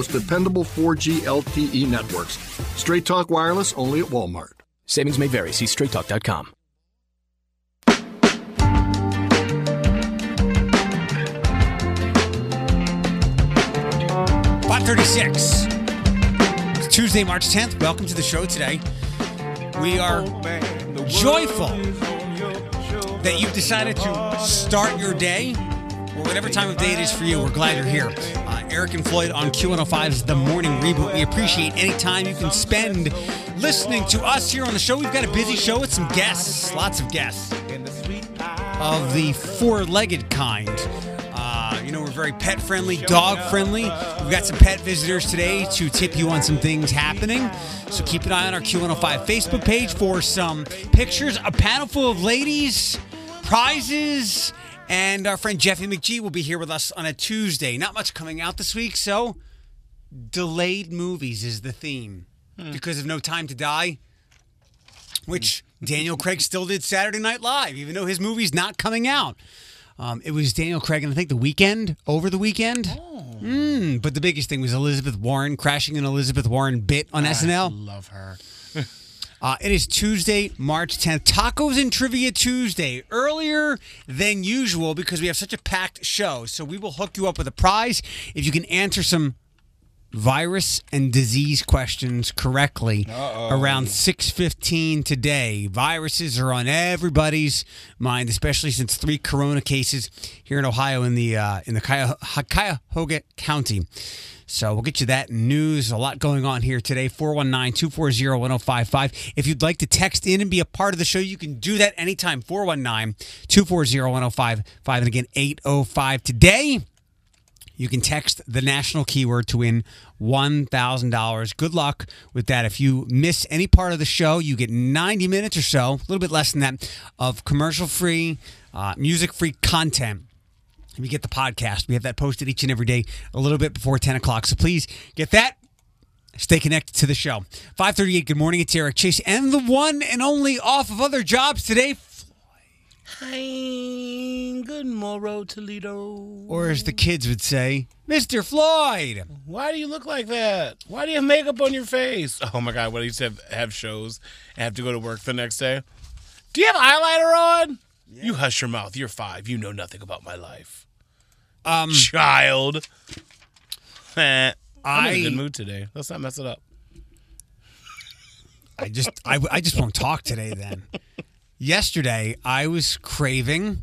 most dependable 4G LTE networks. Straight Talk Wireless only at Walmart. Savings may vary. See straighttalk.com. Five thirty-six. It's Tuesday, March tenth. Welcome to the show today. We are joyful that you've decided to start your day, or whatever time of day it is for you. We're glad you're here. Eric and Floyd on Q105's The Morning Reboot. We appreciate any time you can spend listening to us here on the show. We've got a busy show with some guests, lots of guests of the four-legged kind. Uh, you know, we're very pet friendly, dog friendly. We've got some pet visitors today to tip you on some things happening. So keep an eye on our Q105 Facebook page for some pictures, a panel full of ladies, prizes, and our friend Jeffy McGee will be here with us on a Tuesday. Not much coming out this week, so delayed movies is the theme. Because of No Time to Die, which Daniel Craig still did Saturday Night Live, even though his movie's not coming out. Um, it was Daniel Craig, and I think the weekend over the weekend. Mm, but the biggest thing was Elizabeth Warren crashing an Elizabeth Warren bit on SNL. Love her. Uh, it is Tuesday, March 10th. Tacos and Trivia Tuesday. Earlier than usual because we have such a packed show. So we will hook you up with a prize if you can answer some virus and disease questions correctly around 6:15 today. Viruses are on everybody's mind, especially since three corona cases here in Ohio in the uh, in the Cuya- Cuyahoga County. So we'll get you that news. A lot going on here today. 419-240-1055. If you'd like to text in and be a part of the show, you can do that anytime. 419-240-1055. And again, 805 today. You can text the national keyword to win $1,000. Good luck with that. If you miss any part of the show, you get 90 minutes or so, a little bit less than that, of commercial free, uh, music free content. You get the podcast, we have that posted each and every day a little bit before 10 o'clock. So please get that. Stay connected to the show. 538, good morning. It's Eric Chase and the one and only off of other jobs today, Hi, good morrow, Toledo. or as the kids would say, Mr. Floyd. Why do you look like that? Why do you have makeup on your face? Oh my God, what I used to have, have shows and have to go to work the next day. Do you have eyeliner on? You hush your mouth. You're five. You know nothing about my life. Um, Child. I'm in I- a good mood today. Let's not mess it up. I just I, I just won't talk today then. Yesterday I was craving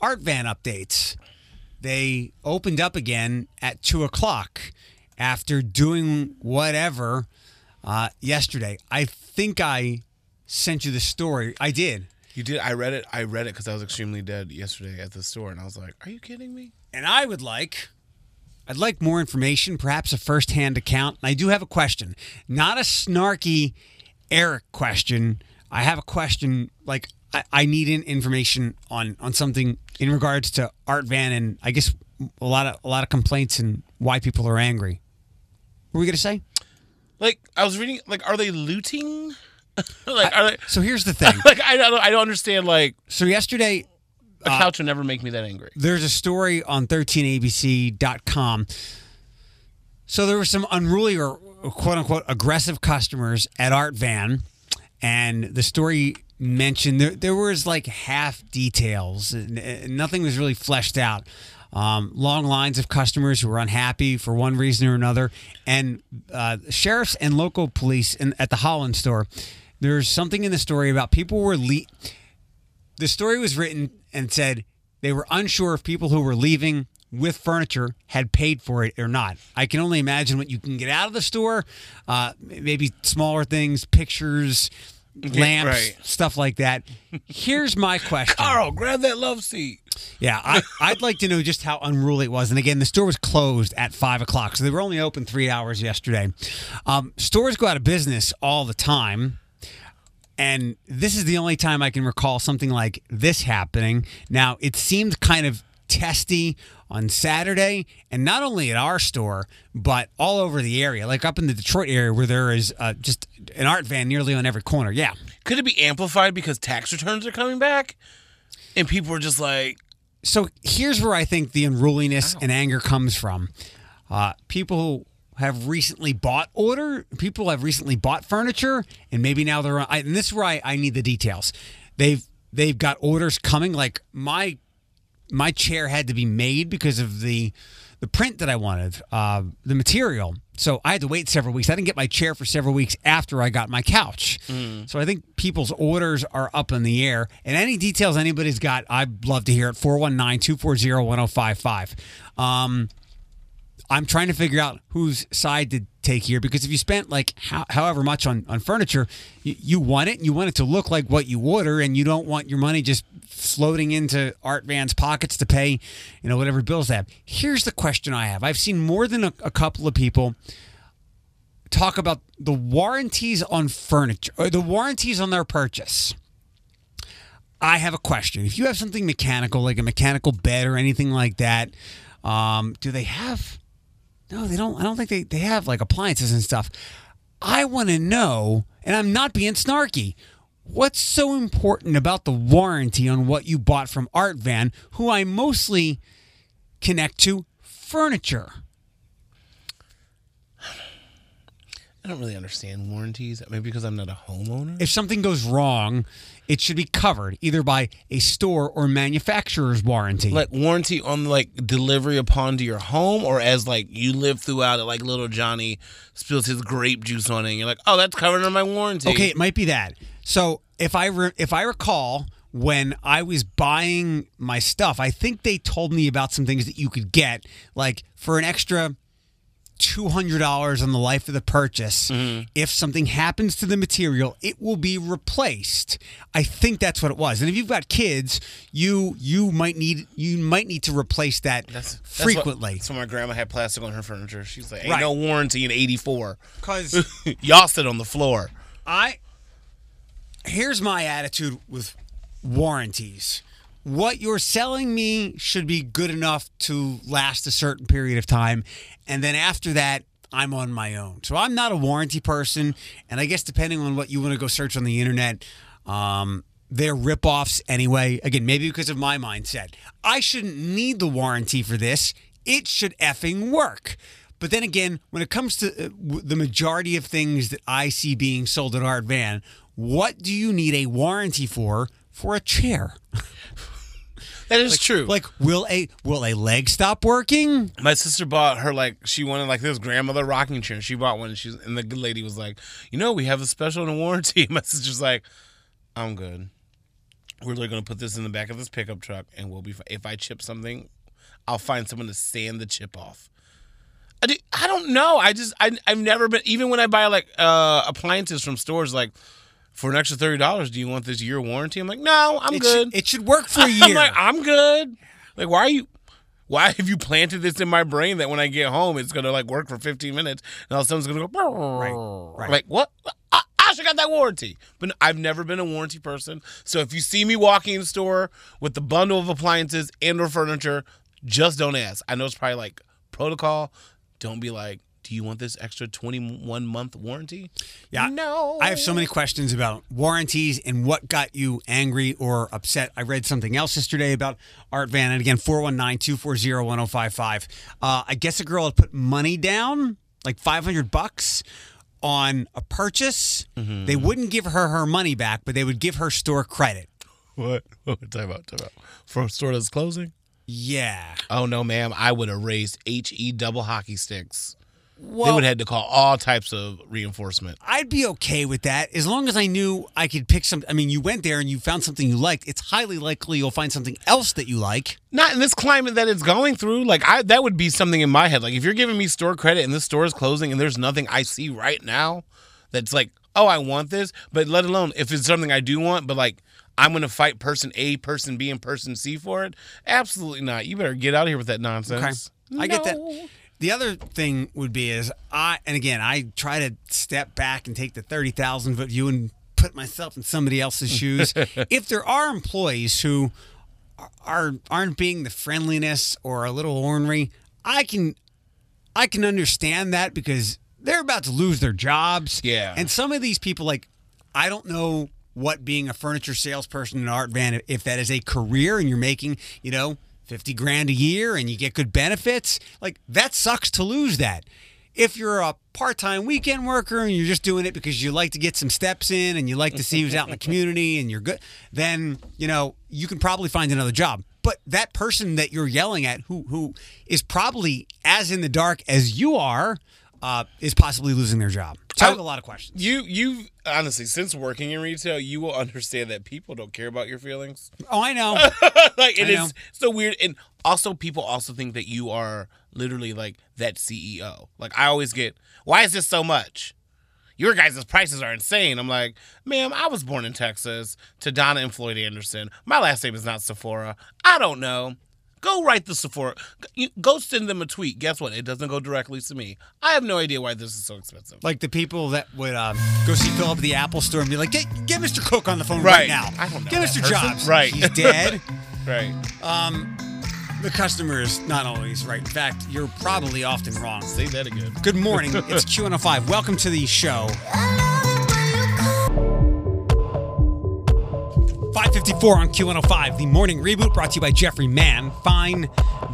art van updates. They opened up again at two o'clock after doing whatever uh, yesterday. I think I sent you the story. I did. You did. I read it. I read it because I was extremely dead yesterday at the store, and I was like, "Are you kidding me?" And I would like I'd like more information, perhaps a first-hand account. And I do have a question. Not a snarky Eric question. I have a question like I, I need information on on something in regards to Art Van and I guess a lot of a lot of complaints and why people are angry. What were we gonna say? Like I was reading. Like, are they looting? like, are they? So here's the thing. Like, I don't. I don't understand. Like, So yesterday a uh, couch would never make me that angry. there's a story on 13abc.com. So there were some unruly or quote unquote aggressive customers at Art Van, and the story mentioned there, there was like half details. Nothing was really fleshed out. Um, long lines of customers who were unhappy for one reason or another, and uh, sheriffs and local police in, at the Holland store. There's something in the story about people were le- the story was written and said they were unsure if people who were leaving with furniture had paid for it or not. I can only imagine what you can get out of the store, uh, maybe smaller things, pictures, lamps, right. stuff like that. Here's my question. Carl, grab that love seat. Yeah, I, I'd like to know just how unruly it was. And again, the store was closed at five o'clock, so they were only open three hours yesterday. Um, stores go out of business all the time. And this is the only time I can recall something like this happening. Now, it seemed kind of testy on Saturday, and not only at our store, but all over the area, like up in the Detroit area where there is uh, just an art van nearly on every corner. Yeah. Could it be amplified because tax returns are coming back, and people are just like, so here's where I think the unruliness and anger comes from. Uh, people have recently bought order. People have recently bought furniture, and maybe now they're. on. I, and this is where I, I need the details. They've they've got orders coming. Like my my chair had to be made because of the the print that I wanted, uh, the material. So I had to wait several weeks. I didn't get my chair for several weeks after I got my couch. So I think people's orders are up in the air. And any details anybody's got, I'd love to hear it. 419 240 1055. Um, I'm trying to figure out whose side to take here because if you spent like how, however much on, on furniture, you, you want it and you want it to look like what you order and you don't want your money just floating into Art Van's pockets to pay, you know, whatever bills they have. Here's the question I have. I've seen more than a, a couple of people talk about the warranties on furniture or the warranties on their purchase. I have a question. If you have something mechanical, like a mechanical bed or anything like that, um, do they have? No, they don't. I don't think they, they have like appliances and stuff. I want to know, and I'm not being snarky. What's so important about the warranty on what you bought from Art Van, who I mostly connect to furniture? I don't really understand warranties. Maybe because I'm not a homeowner. If something goes wrong, it should be covered either by a store or manufacturer's warranty. like warranty on like delivery upon to your home, or as like you live throughout it, like little Johnny spills his grape juice on it, and you're like, oh, that's covered under my warranty. Okay, it might be that. So if I re- if I recall when I was buying my stuff, I think they told me about some things that you could get, like for an extra two hundred dollars on the life of the purchase. Mm-hmm. If something happens to the material, it will be replaced. I think that's what it was. And if you've got kids, you you might need you might need to replace that That's, that's frequently. What, so my grandma had plastic on her furniture. She's like, ain't Right. no warranty in '84. Because Y'all sit on the floor. I here's my attitude with warranties. What you're selling me should be good enough to last a certain period of time, and then after that, I'm on my own. So I'm not a warranty person, and I guess depending on what you want to go search on the internet, um, they're ripoffs anyway. Again, maybe because of my mindset, I shouldn't need the warranty for this. It should effing work. But then again, when it comes to uh, the majority of things that I see being sold at Art Van, what do you need a warranty for for a chair? That is true. Like, will a will a leg stop working? my sister bought her like she wanted like this grandmother rocking chair. She bought one, and she's and the good lady was like, you know, we have a special and a warranty. My sister's like, I'm good. We're literally gonna put this in the back of this pickup truck, and we'll be. If I chip something, I'll find someone to sand the chip off. I, do, I don't know. I just I I've never been even when I buy like uh appliances from stores like. For an extra thirty dollars, do you want this year warranty? I'm like, no, I'm it good. Should, it should work for a I'm like, I'm good. Like, why are you? Why have you planted this in my brain that when I get home it's gonna like work for 15 minutes and all of a sudden it's gonna go? Right, right. Like what? I, I should got that warranty, but no, I've never been a warranty person. So if you see me walking in the store with the bundle of appliances and or furniture, just don't ask. I know it's probably like protocol. Don't be like, do you want this extra 21 month warranty? Yeah. No. I have so many questions about warranties and what got you angry or upset. I read something else yesterday about Art Van. And again, 419 240 1055. Uh, I guess a girl had put money down, like 500 bucks, on a purchase. They wouldn't give her her money back, but they would give her store credit. What? What? Time out. Time out. For a store that's closing. Yeah. Oh no, ma'am! I would have raised he double hockey sticks. They Well, would have had to call all types of reinforcement. I'd be okay with that as long as I knew I could pick some. I mean, you went there and you found something you liked. It's highly likely you'll find something else that you like. Not in this climate that it's going through. Like I, that would be something in my head. Like if you're giving me store credit and this store is closing and there's nothing I see right now that's like, oh, I want this. But let alone if it's something I do want, but like I'm gonna fight person A, person B, and person C for it. Absolutely not. You better get out of here with that nonsense. I get that. The other thing would be is I and again I try to step back and take the thirty thousand foot view and put myself in somebody else's shoes. if there are employees who are aren't being the friendliness or a little ornery, I can I can understand that because they're about to lose their jobs. Yeah. And some of these people like I don't know what being a furniture salesperson in an art van if that is a career and you're making, you know, 50 grand a year and you get good benefits, like that sucks to lose that. If you're a part-time weekend worker and you're just doing it because you like to get some steps in and you like to see who's out in the community and you're good, then you know you can probably find another job. But that person that you're yelling at, who who is probably as in the dark as you are, uh, is possibly losing their job. So I have a lot of questions. You you honestly, since working in retail, you will understand that people don't care about your feelings. Oh, I know. like it I know. so weird, and also people also think that you are literally like that CEO. Like I always get, why is this so much? Your guys' prices are insane. I'm like, ma'am, I was born in Texas to Donna and Floyd Anderson. My last name is not Sephora. I don't know. Go write the Sephora. Go send them a tweet. Guess what? It doesn't go directly to me. I have no idea why this is so expensive. like the people that would um, go see Philip at the Apple store and be like, get, get Mr. Cook on the phone right, Right. now. I don't know Get Mr. person. Jobs. Right. He's dead. right. Um, the customer is not always right. In fact, you're probably often wrong. Say that again. Good morning. It's Q105. Welcome to the show. 554 on Q105, the morning reboot brought to you by Jeffrey Mann, Fine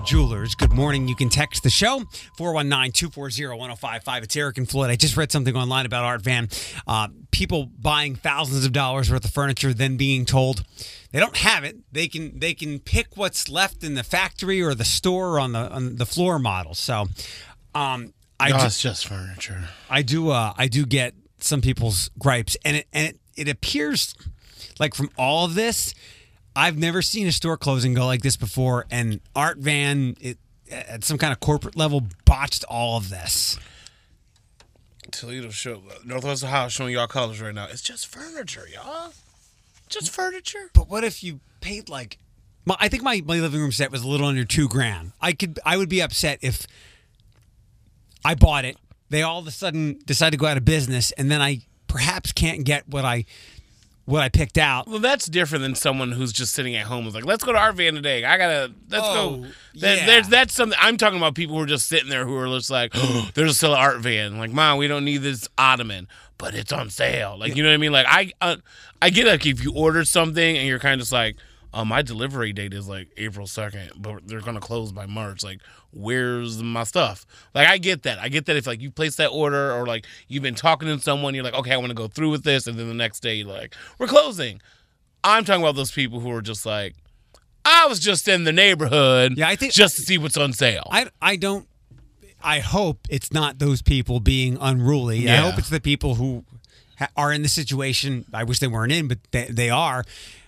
Jewelers. Good morning. You can text the show 419 240 1055. It's Eric and Floyd. I just read something online about Art Van. Uh, people buying thousands of dollars worth of furniture, then being told they don't have it. They can they can pick what's left in the factory or the store on the on the floor model. So, um, I Oh, ju- it's just furniture. I do uh I do get some people's gripes and it and it, it appears like from all of this I've never seen a store closing go like this before and Art Van it, at some kind of corporate level botched all of this. Toledo show Northwest Ohio showing y'all colors right now. It's just furniture, y'all. Just furniture. But what if you paid like my, I think my, my living room set was a little under 2 grand. I could I would be upset if I bought it. They all of a sudden decide to go out of business and then I perhaps can't get what I what I picked out. Well, that's different than someone who's just sitting at home. Is like, let's go to Art Van today. I gotta let's Oh, go. That, yeah. There's that's something. I'm talking about people who are just sitting there who are just like, oh, there's still an Art Van. Like, mom, we don't need this ottoman, but it's on sale. Like, you know what I mean? Like, I uh, I get like if you order something and you're kind of just like, oh, my delivery date is like April second, but they're gonna close by March. Like, where's my stuff? Like, I get that. I get that if like you place that order or like you've been talking to someone, you're like, okay, I want to go through with this, and then the next day you're like, we're closing. I'm talking about those people who are just like, I was just in the neighborhood, Yeah, I think- just to see what's on sale. I I don't. I hope it's not those people being unruly. I hope it's the people who ha- are in the situation. I wish they weren't in, but they, they are.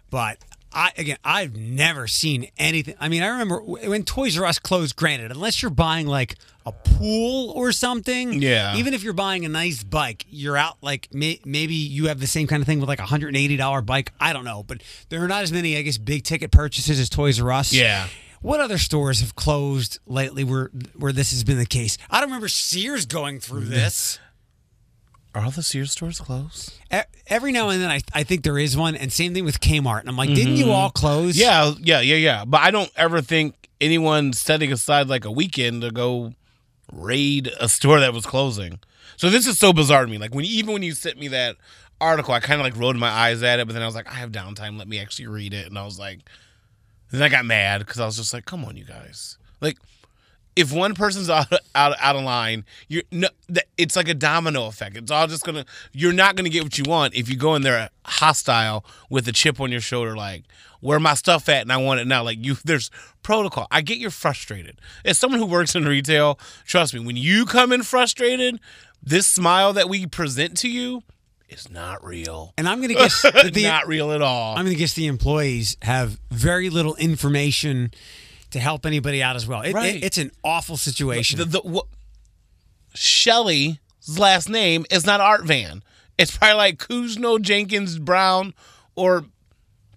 But I again, I've never seen anything. I mean, I remember when Toys R Us closed. Granted, unless you're buying like a pool or something, Yeah. Even if you're buying a nice bike, you're out like may, maybe you have the same kind of thing with like a hundred and eighty dollar bike. I don't know, but there are not as many, I guess, big ticket purchases as Toys R Us. Yeah. What other stores have closed lately where where this has been the case? I don't remember Sears going through mm. this. Are all the Sears stores closed? E- Every now and then, I, I think there is one, and same thing with Kmart. And I'm like, didn't you mm-hmm. all close? Yeah, yeah, yeah, yeah. But I don't ever think anyone setting aside like a weekend to go raid a store that was closing. So this is so bizarre to me. Like when even when you sent me that article, I kind of like rolled my eyes at it, but then I was like, I have downtime. Let me actually read it. And I was like, then I got mad because I was just like, come on, you guys. Like if one person's out out out of line, you're no, it's like a domino effect. It's all just gonna. You're not gonna get what you want if you go in there hostile with a chip on your shoulder, like where my stuff at, and I want it now. Like you, there's protocol. I get you're frustrated. As someone who works in retail, trust me, when you come in frustrated, this smile that we present to you is not real. And I'm going to guess the not real at all. I'm going to guess the employees have very little information to help anybody out as well. It, Right. it- it's an awful situation. the, the what, Shelly's last name is not Art Van. It's probably like Kuzno Jenkins Brown or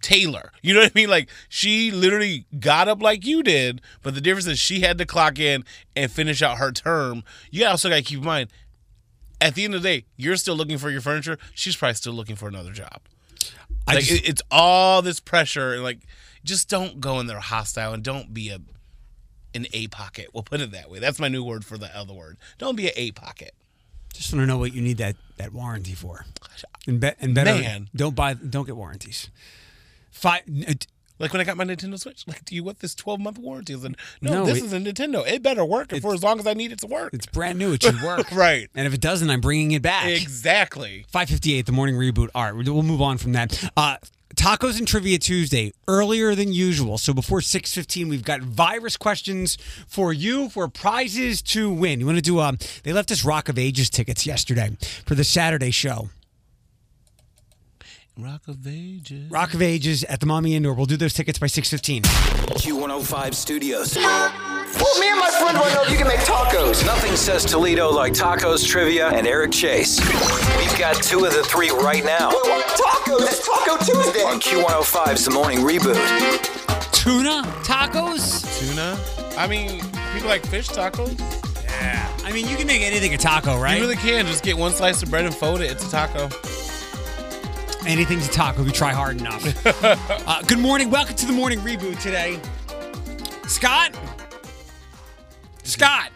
Taylor. You know what I mean? Like she literally got up like you did, but the difference is she had to clock in and finish out her term. You also got to keep in mind, at the end of the day, you're still looking for your furniture. She's probably still looking for another job. I Like just- it, it's all this pressure, and like just don't go in there hostile and don't be a an a pocket. We'll put it that way. That's my new word for the other word. Don't be an a pocket. just want to know what you need that, that warranty for. And, be, and better, Man. don't buy, don't get warranties. Five, uh, Like when I got my Nintendo Switch, like, do you want this 12 month warranty? Said, no, No, this it- is a Nintendo. It better work for as long as I need it to work. It's brand new. It should work. Right. And if it doesn't, I'm bringing it back. Exactly. 558, the morning reboot. All right, we'll move on from that. Uh, Tacos and Trivia Tuesday, earlier than usual. So before 6.15, we've got virus questions for you for prizes to win. You want to do, um, they left us Rock of Ages tickets yesterday for the Saturday show. Rock of Ages. Rock of Ages at the Maumee Indoor. We'll do those tickets by 6.15. Q105 Studios. Well, me and my friend want to know if you can make tacos. Nothing says Toledo like tacos, trivia, and Eric Chase. We've got two of the three right now Wait, what? Tacos? It's Taco Tuesday. on Q105's The Morning Reboot. Tuna tacos? Tuna. I mean, people like fish tacos. Yeah. I mean, you can make anything a taco, right? You really can. Just get one slice of bread and fold it. It's a taco. Anything's to taco if you try hard enough. uh, good morning. Welcome to the morning reboot today. Scott? Scott.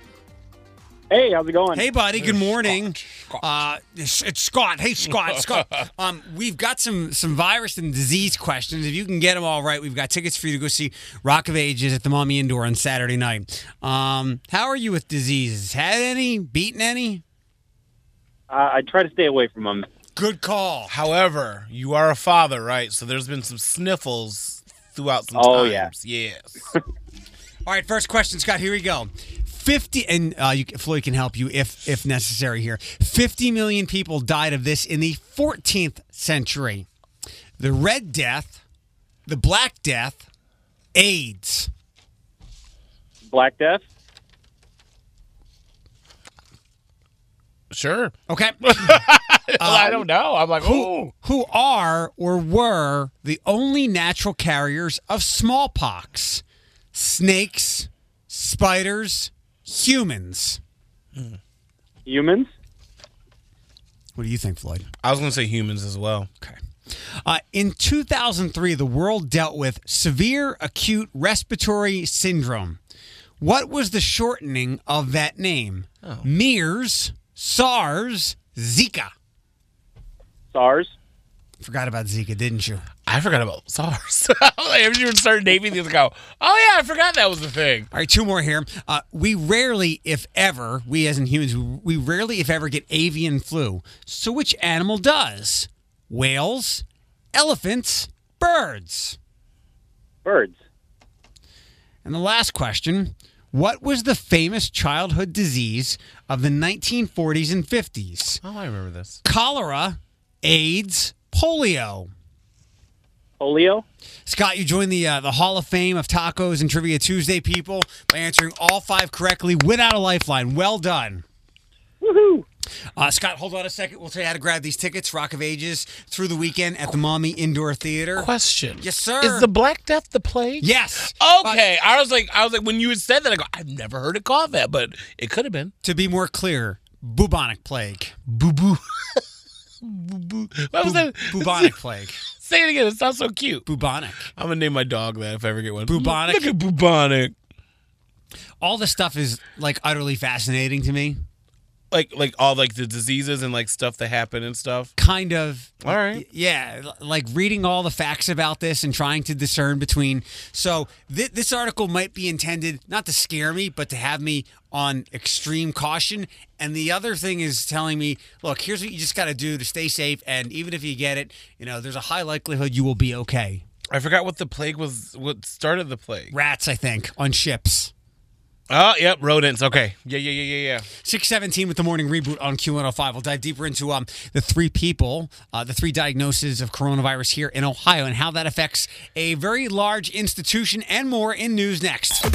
Hey, how's it going? Hey, buddy. Good morning. Uh, it's, it's Scott. Hey, Scott. Scott. Um, we've got some some virus and disease questions. If you can get them all right, we've got tickets for you to go see Rock of Ages at the Maumee Indoor on Saturday night. Um, how are you with diseases? Had any? Beaten any? Uh, I try to stay away from them. Good call. However, you are a father, right? So there's been some sniffles throughout some Oh, times. Yes. All right, first question, Scott. Here we go. Fifty, and uh, you, Floyd can help you if if necessary. Here, fifty million people died of this in the 14th century. The Red Death, the Black Death, AIDS. Black Death? Sure. Okay, well, I don't know. I'm like, oh. who are or were the only natural carriers of smallpox? Snakes, spiders, humans. Humans? What do you think, Floyd? I was going to say humans as well. Okay. Uh, in 2003, the world dealt with severe acute respiratory syndrome. What was the shortening of that name? MERS, SARS, Zika. SARS? Forgot about Zika, didn't you? I forgot about SARS. like, if you start naming these, I go, oh yeah, I forgot that was the thing. All right, two more here. Uh, we rarely, if ever, we as in humans, we rarely, if ever, get avian flu. So which animal does? Whales, elephants, birds. Birds? And the last question What was the famous childhood disease of the 1940s and 50s? Oh, I remember this. Cholera, AIDS, polio. Polio? Scott, you joined the uh, the Hall of Fame of Tacos and Trivia Tuesday people by answering all five correctly without a lifeline. Well done. Woohoo! Uh, Scott, hold on a second. We'll tell you how to grab these tickets, Rock of Ages, through the weekend at the Maumee Indoor Theater. Question. Yes, sir. Is the Black Death the plague? Yes. Okay. I was like, I was like, when you had said that, I go, I've never heard it called that, but it could have been. To be more clear, bubonic plague. Boo boo. boo boo. What was that? Bubonic plague. Say it again. It sounds so cute. Bubonic. I'm gonna name my dog that if I ever get one. Bubonic? Look at bubonic. All this stuff is like utterly fascinating to me. Like, like all like the diseases and like stuff that happen and stuff. kind of All right. yeah like reading all the facts about this and trying to discern between so th- this article might be intended not to scare me but to have me on extreme caution and the other thing is telling me look here's what you just got to do to stay safe and even if you get it you know there's a high likelihood you will be okay I forgot what the plague was. What started the plague? rats i think on ships Oh, yep, rodents. Okay. Yeah, yeah, yeah, yeah, yeah. 617 with the morning reboot on Q105. We'll dive deeper into um, the three people, uh, the three diagnoses of coronavirus here in Ohio and how that affects a very large institution and more in news next.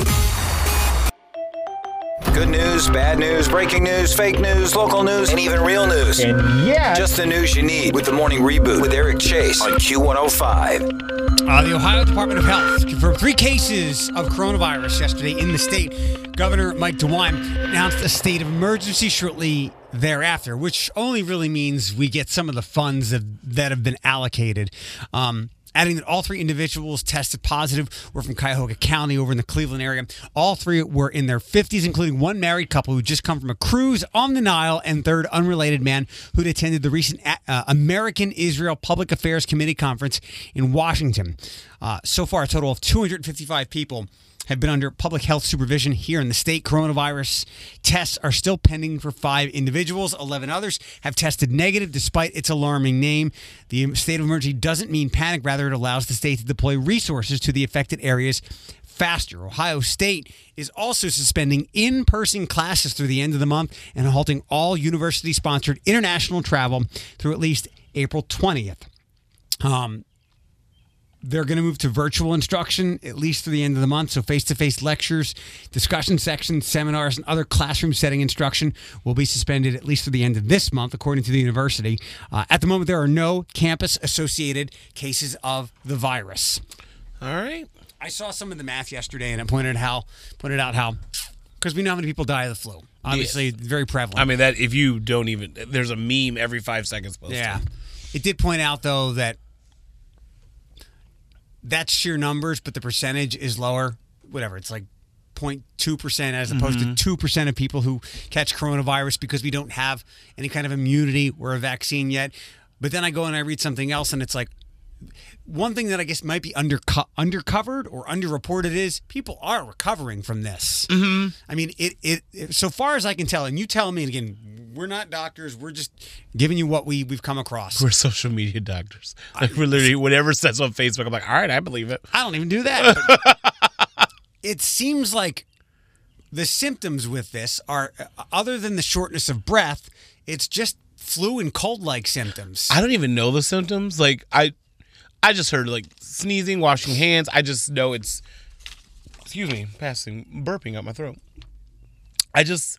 Good news, bad news, breaking news, fake news, local news, and even real news. And yeah, Just the news you need with The Morning Reboot with Eric Chase on Q105. Uh, the Ohio Department of Health confirmed three cases of coronavirus yesterday in the state. Governor Mike DeWine announced a state of emergency shortly thereafter, which only really means we get some of the funds that, that have been allocated. Um, adding that all three individuals tested positive were from Cuyahoga County over in the Cleveland area. All three were in their 50s, including one married couple who just come from a cruise on the Nile, and third, unrelated man who'd attended the recent uh, American Israel Public Affairs Committee conference in Washington. Uh, so far, a total of 255 people have been under public health supervision here in the state. Coronavirus tests are still pending for five individuals. 11 others have tested negative despite its alarming name. The state of emergency doesn't mean panic, rather, it allows the state to deploy resources to the affected areas faster. Ohio State is also suspending in person classes through the end of the month and halting all university sponsored international travel through at least April 20th. Um, they're going to move to virtual instruction at least through the end of the month. So, face to face lectures, discussion sections, seminars, and other classroom setting instruction will be suspended at least through the end of this month, according to the university. Uh, at the moment, there are no campus associated cases of the virus. All right. I saw some of the math yesterday, and it pointed how pointed out how because we know how many people die of the flu. Obviously, it's very prevalent. I mean that if you don't even there's a meme every five seconds posted. Yeah. It did point out though that that's sheer numbers, but the percentage is lower. Whatever, it's like 0.2% as opposed Mm-hmm. to 2% of people who catch coronavirus because we don't have any kind of immunity or a vaccine yet. But then I go and I read something else and it's like one thing that I guess might be underco- undercovered or underreported is people are recovering from this. Mm-hmm. I mean, it, it it so far as I can tell, and you tell me and again, we're not doctors. We're just giving you what we we've come across. We're social media doctors. Like we're literally whatever says on Facebook, I'm like, all right, I believe it. I don't even do that. it seems like the symptoms with this are, uh, other than the shortness of breath, it's just flu and cold like symptoms. I don't even know the symptoms. Like I I just heard like sneezing, washing hands. I just know it's excuse me, passing burping out my throat. I just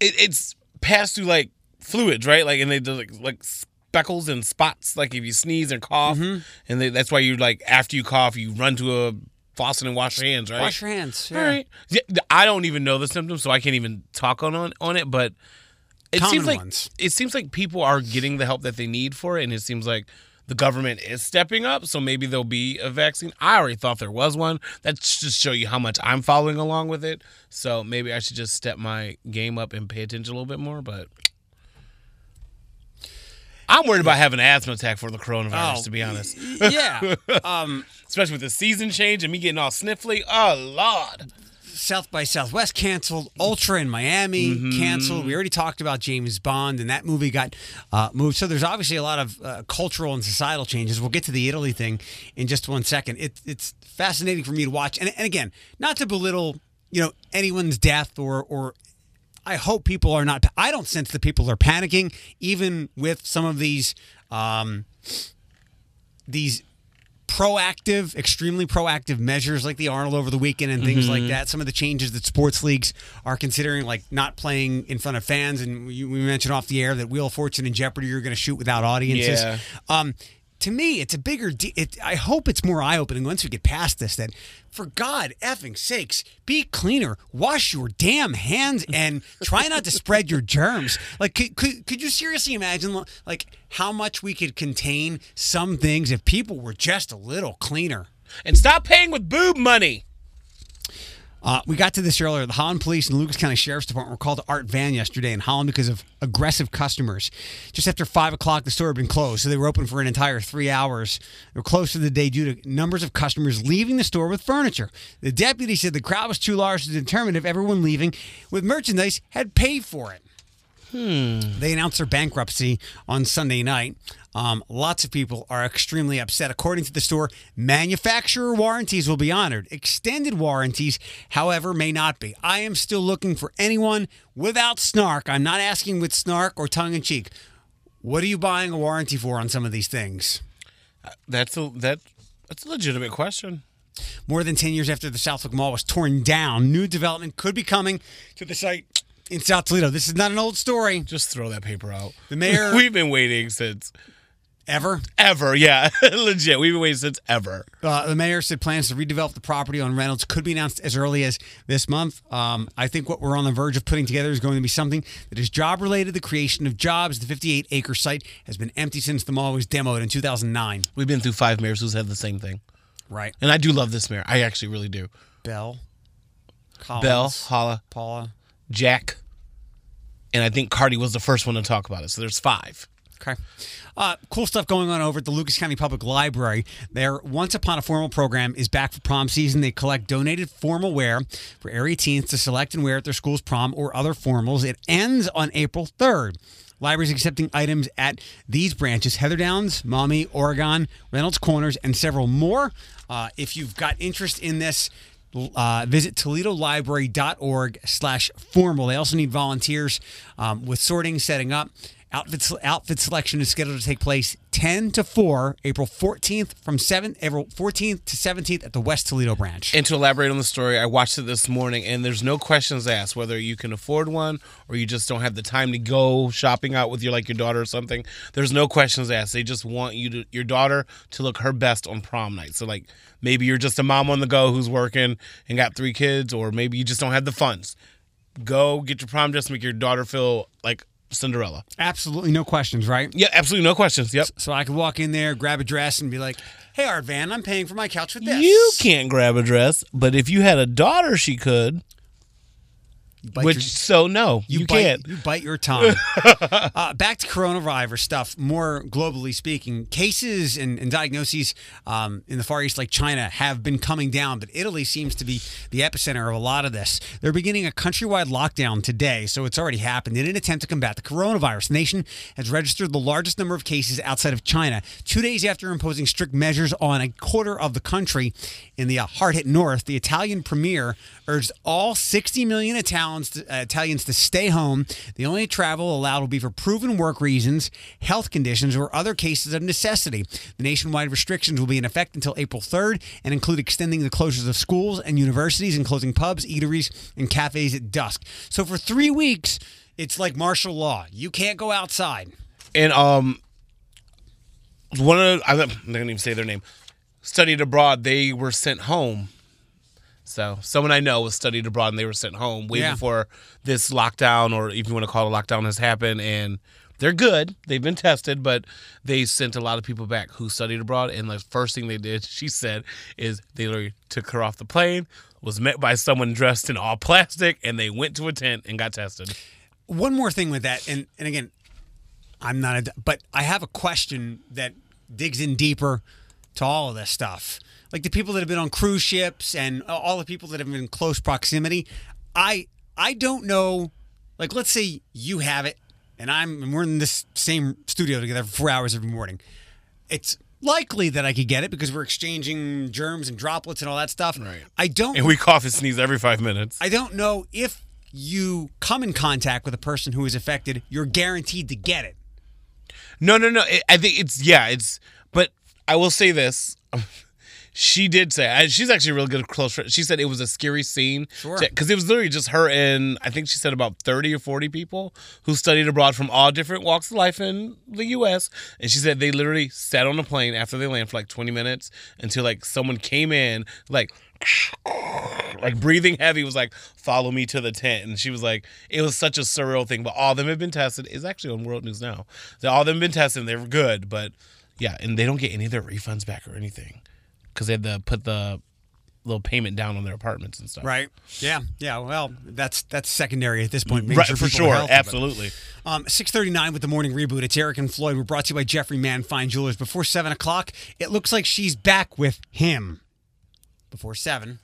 it, it's passed through like fluids, right? Like and they do like like speckles and spots like if you sneeze and cough mm-hmm. and they, that's why you like after you cough you run to a faucet and wash your hands, right? Wash your hands. All right. Yeah, I don't even know the symptoms, so I can't even talk on on, on it. But it Common seems like ones. it seems like people are getting the help that they need for it, and it seems like the government is stepping up. So maybe there'll be a vaccine. I already thought there was one. That's just show you how much I'm following along with it. So maybe I should just step my game up and pay attention a little bit more. But I'm worried about having an asthma attack for the coronavirus, Oh, to be honest. Yeah. Um, Especially with the season change and me getting all sniffly. Oh Lord. South by Southwest canceled. Ultra in Miami canceled. We already talked about James Bond, and that movie got uh, moved. So there's obviously a lot of uh, cultural and societal changes. We'll get to the Italy thing in just one second. It, it's fascinating for me to watch. And, and again, not to belittle, you know, anyone's death or or I hope people are not. I don't sense that people are panicking, even with some of these um, these proactive, extremely proactive measures like the Arnold over the weekend and things like that. Some of the changes that sports leagues are considering, like not playing in front of fans, and we, we mentioned off the air that Wheel of Fortune and Jeopardy are going to shoot without audiences. Yeah. Um, to me, it's a bigger. De- it, I hope it's more eye opening once we get past this. That, for God effing sakes, be cleaner. Wash your damn hands and try not to spread your germs. Like, could, could could you seriously imagine like how much we could contain some things if people were just a little cleaner? And stop paying with boob money. Uh, we got to this earlier. The Holland Police and Lucas County Sheriff's Department were called to Art Van yesterday in Holland because of aggressive customers. Just after 5 o'clock, the store had been closed, so they were open for an entire three hours. They were closed for the day due to numbers of customers leaving the store with furniture. The deputy said the crowd was too large to determine if everyone leaving with merchandise had paid for it. They announced their bankruptcy on Sunday night. Um, lots of people are extremely upset. According to the store, manufacturer warranties will be honored. Extended warranties, however, may not be. I am still looking for anyone without snark. I'm not asking with snark or tongue in cheek. What are you buying a warranty for on some of these things? That's a that that's a legitimate question. More than 10 years after the Southwick Mall was torn down, new development could be coming to the site in South Toledo. This is not an old story. Just throw that paper out. The mayor- We've been waiting since Ever? Ever, yeah, legit. We've been waiting since ever. Uh, the mayor said plans to redevelop the property on Reynolds could be announced as early as this month. Um, I think what we're on the verge of putting together is going to be something that is job related. The creation of jobs. The 58 acre site has been empty since the mall was demoed in 2009. We've been through five mayors who's had the same thing, Right. and I do love this mayor. I actually really do. Bell. Collins, Bell, Holla, Paula. Jack, and I think Carty was the first one to talk about it. So there's five. Okay. Uh, cool stuff going on over at the Lucas County Public Library. Their Once Upon a Formal program is back for prom season. They collect donated formal wear for area teens to select and wear at their school's prom or other formals. It ends on April 3rd. Libraries accepting items at these branches Heather Downs, Maumee, Oregon, Reynolds Corners, and several more. Uh, if you've got interest in this, uh, visit toledolibrary.org slash formal. They also need volunteers um, with sorting setting up outfit, outfit selection is scheduled to take place 10 to 4 april 14th from 7 april 14th to 17th at the west toledo branch And to elaborate on the story, I watched it this morning, and there's no questions asked whether you can afford one or you just don't have the time to go shopping out with your like your daughter or something. There's no questions asked. They just want you to your daughter to look her best on prom night. So like maybe you're just a mom on the go who's working and got three kids, or maybe you just don't have the funds. Go get your prom dress, make your daughter feel like Cinderella. absolutely no questions right Yeah, absolutely no questions. Yep. so i could walk in there grab a dress and be like hey art van i'm paying for my couch with this You can't grab a dress, but if you had a daughter, she could. Bite Which your- so no, you, bite, can't. You bite your tongue. uh, back to coronavirus stuff. More globally speaking, cases and, and diagnoses um, in the Far East, like China, have been coming down, but Italy seems to be the epicenter of a lot of this. They're beginning a countrywide lockdown today, so it's already happened in an attempt to combat the coronavirus. The nation has registered the largest number of cases outside of China, two days after imposing strict measures on a quarter of the country. In the uh, hard-hit north, the Italian premier urged all 60 million Italians to, uh, Italians to stay home. The only travel allowed will be for proven work reasons, health conditions, or other cases of necessity. The nationwide restrictions will be in effect until April 3rd and include extending the closures of schools and universities and closing pubs, eateries, and cafes at dusk. So for three weeks, it's like martial law. You can't go outside. and um one of the, I'm not I'm not gonna even say their name. Studied abroad, they were sent home. So someone I know was studied abroad and they were sent home way Yeah. before this lockdown or if you want to call it a lockdown has happened and they're good. They've been tested, but they sent a lot of people back who studied abroad. And the first thing they did, she said, is they literally took her off the plane, was met by someone dressed in all plastic, and they went to a tent and got tested. one more thing with that, and and again, I'm not a, but I have a question that digs in deeper to all of this stuff. Like the people that have been on cruise ships and all the people that have been in close proximity. I I don't know. Like, let's say you have it, and I'm and we're in this same studio together for four hours every morning. It's likely that I could get it because we're exchanging germs and droplets and all that stuff. Right. I don't. And we cough and sneeze every five minutes. I don't know if you come in contact with a person who is affected, you're guaranteed to get it. No, no, no. I- I think it's yeah, it's. But I will say this: she did say I- she's actually a real good close friend. She said it was a scary scene, Sure. because it was literally just her and I think she said about thirty or forty people who studied abroad from all different walks of life in the U.S. And she said they literally sat on a plane after they landed for like twenty minutes until like someone came in like. Like breathing heavy was like, follow me to the tent. And she was like, it was such a surreal thing. But all of them have been tested. It's actually on World News now. All of them have been tested and they were good. But yeah, and they don't get any of their refunds back or anything because they had to put the little payment down on their apartments and stuff. Right. Yeah. Yeah. Well, that's that's secondary at this point. making Right, sure for sure. healthy, but- Absolutely. Um, 639 with the morning reboot. It's Eric and Floyd. We're brought to you by Jeffrey Mann Fine Jewelers. Before 7 o'clock, it looks like she's back with him. Before 7.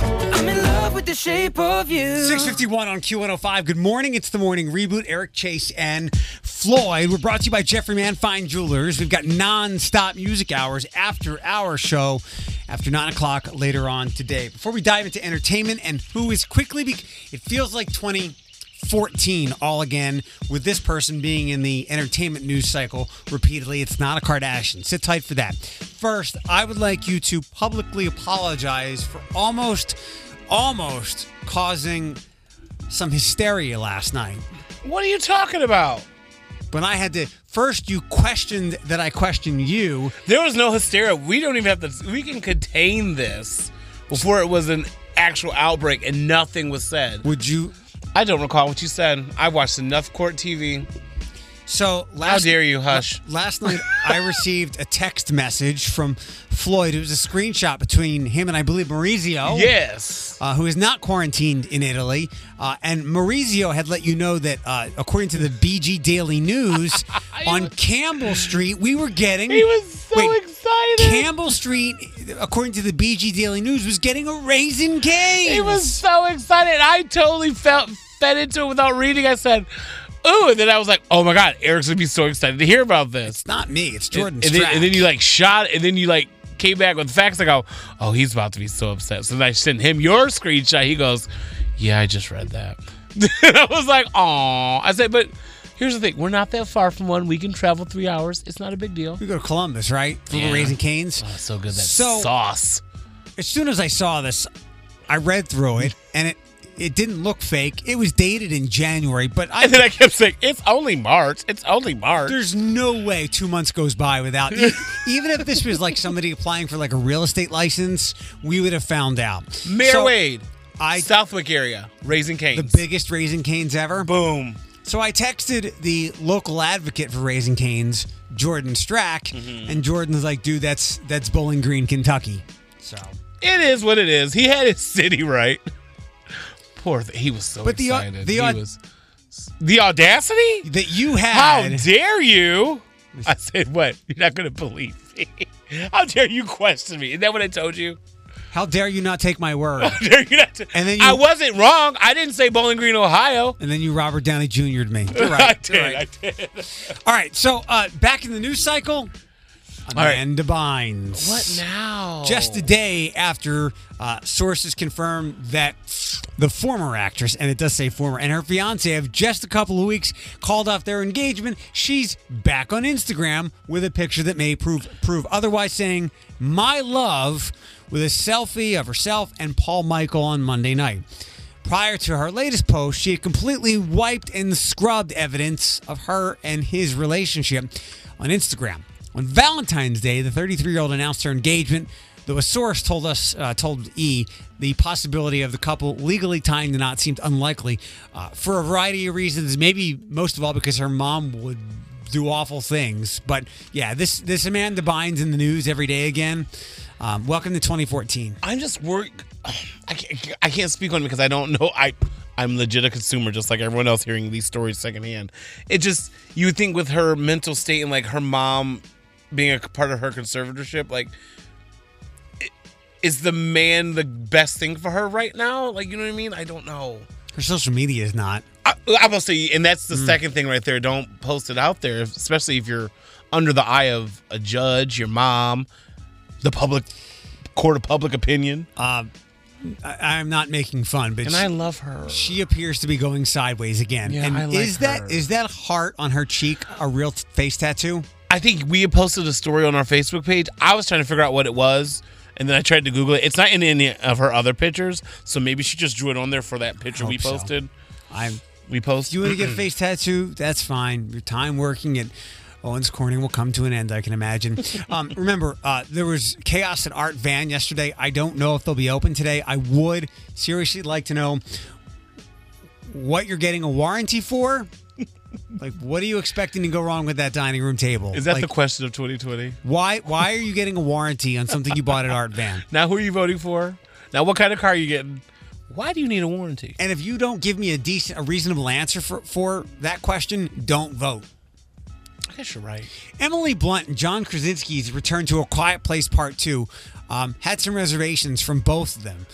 I'm in love with the shape of you. 651 on Q105. Good morning. It's the morning reboot. Eric Chase and Floyd. We're brought to you by Jeffrey Mann Fine Jewelers. We've got non-stop music hours after our show after 9 o'clock later on today. Before we dive into entertainment and who is quickly, be- it feels like 2014 all again with this person being in the entertainment news cycle repeatedly. It's not a Kardashian. Sit tight for that. First, I would like you to publicly apologize for almost, almost causing some hysteria last night What are you talking about? when I had to first you questioned that I questioned you. There was no hysteria. We don't even have to. We can contain this before it was an actual outbreak and nothing was said. Would you? I don't recall what you said. I watched enough court TV. So How last dare you, hush? Last night, I received a text message from Floyd. It was a screenshot between him and I believe Maurizio. Yes. Uh, who is not quarantined in Italy. Uh, and Maurizio had let you know that, uh, according to the BG Daily News, on Campbell Street, we were getting. He was so Wait, excited. Campbell Street, according to the BG Daily News, was getting a Raising Cane. He was so excited. I totally felt fed into it without reading. I said, "Ooh!" And then I was like, "Oh my god, Eric's gonna be so excited to hear about this." It's not me. It's Jordan and, then, and then you like shot, and then you like came back with facts. I go, oh, "Oh, he's about to be so upset." So then I sent him your screenshot. He goes, "Yeah, I just read that." I was like, "Aw." I said, "But." Here's the thing: we're not that far from one. We can travel three hours. It's not a big deal. we go to Columbus, right? For Yeah. the Raising Cane's. Oh, so good that So- sauce. as soon as I saw this, I read through it, and it it didn't look fake. It was dated in January, but I, And then I kept saying, "It's only March. It's only March." there's no way two months goes by without. even if this was like somebody applying for like a real estate license, we would have found out. Mayor So, Wade, I Southwick area, Raising Cane's. the biggest Raising Cane's ever. boom. So I texted the local advocate for Raising Cane's, Jordan Strack, Mm-hmm. and Jordan's like, "Dude, that's that's Bowling Green, Kentucky." So, It is what it is. He had his city right. Poor thing. He was so But the excited. the he au- was the audacity. that you had. How dare you? I said, "What? You're not going to believe me? How dare you question me? Is that what I told you? How dare you not take my word? How dare you not? To, And then you- I wasn't wrong. I didn't say Bowling Green, Ohio. And then you Robert Downey Jr.'d me. You're I did. Right. I did. All right. So uh, back in the news cycle, right. Amanda Bynes. What now? Just a day after uh, sources confirmed that the former actress, and it does say former, and her fiance have just a couple of weeks called off their engagement. She's back on Instagram with a picture that may prove prove otherwise, saying "My love" with a selfie of herself and Paul Michael on Monday night. Prior to her latest post, she had completely wiped and scrubbed evidence of her and his relationship on Instagram. On Valentine's Day, the 33-year-old announced her engagement, though a source told us, uh, told E, the possibility of the couple legally tying the knot seemed unlikely uh, for a variety of reasons. Maybe most of all because her mom would do awful things. But yeah, this this Amanda Bynes in the news every day again. Um, welcome to 2014. I'm just worried. I can't, I can't speak on it because I don't know. I I'm legit a consumer, just like everyone else, hearing these stories secondhand. It just you would think with her mental state and like her mom being a part of her conservatorship, like is the man the best thing for her right now? Like you know what I mean? I don't know. Her social media is not. I, I will say, and that's the second thing right there. Don't post it out there, especially if you're under the eye of a judge, your mom, the public court of public opinion. Uh, I, I'm not making fun, but And she, I love her. she appears to be going sideways again. Yeah, and I like is that her. is that heart on her cheek a real t- face tattoo? I think we had posted a story on our Facebook page. I was trying to figure out what it was, and then I tried to Google it. It's not in any of her other pictures, so maybe she just drew it on there for that picture we hope so. posted. I'm. We post. You want to get a face tattoo, that's fine. Your time working at Owens Corning will come to an end, I can imagine. Um, remember, uh, there was chaos at Art Van yesterday. I don't know if they'll be open today. I would seriously like to know what you're getting a warranty for. Like, what are you expecting to go wrong with that dining room table? Is that like, the question of 2020? Why why are you getting a warranty on something you bought at Art Van? Now, who are you voting for? Now, what kind of car are you getting? Why do you need a warranty? And if you don't give me a decent a reasonable answer for, for that question, don't vote. I guess you're right. Emily Blunt and John Krasinski's return to A Quiet Place Part 2 um, had some reservations from both of them.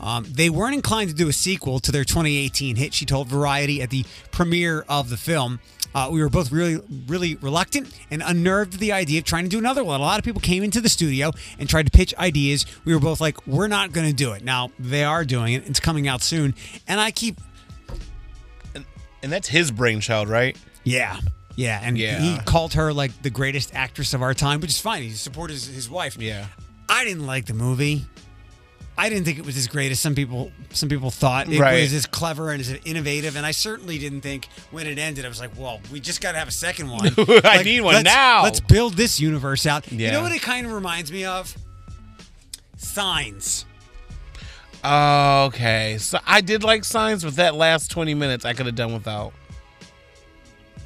Um, they weren't inclined to do a sequel to their 2018 hit, she told Variety at the premiere of the film. Uh, we were both really, really reluctant and unnerved the idea of trying to do another one. A lot of people came into the studio and tried to pitch ideas. We were both like, we're not going to do it. Now, they are doing it. It's coming out soon. And I keep, And that's his brainchild, right? yeah. Yeah, and Yeah. he called her like the greatest actress of our time, which is fine. He supported his, his wife. Yeah. I didn't like the movie. I didn't think it was as great as some people some people thought. It Right. was as clever and as innovative, and I certainly didn't think when it ended. I was like, "Well, we just got to have a second one. I Like, need one let's- now. Let's build this universe out." You know what it kind of reminds me of? Signs. Okay, so I did like signs, but that last twenty minutes I could have done without.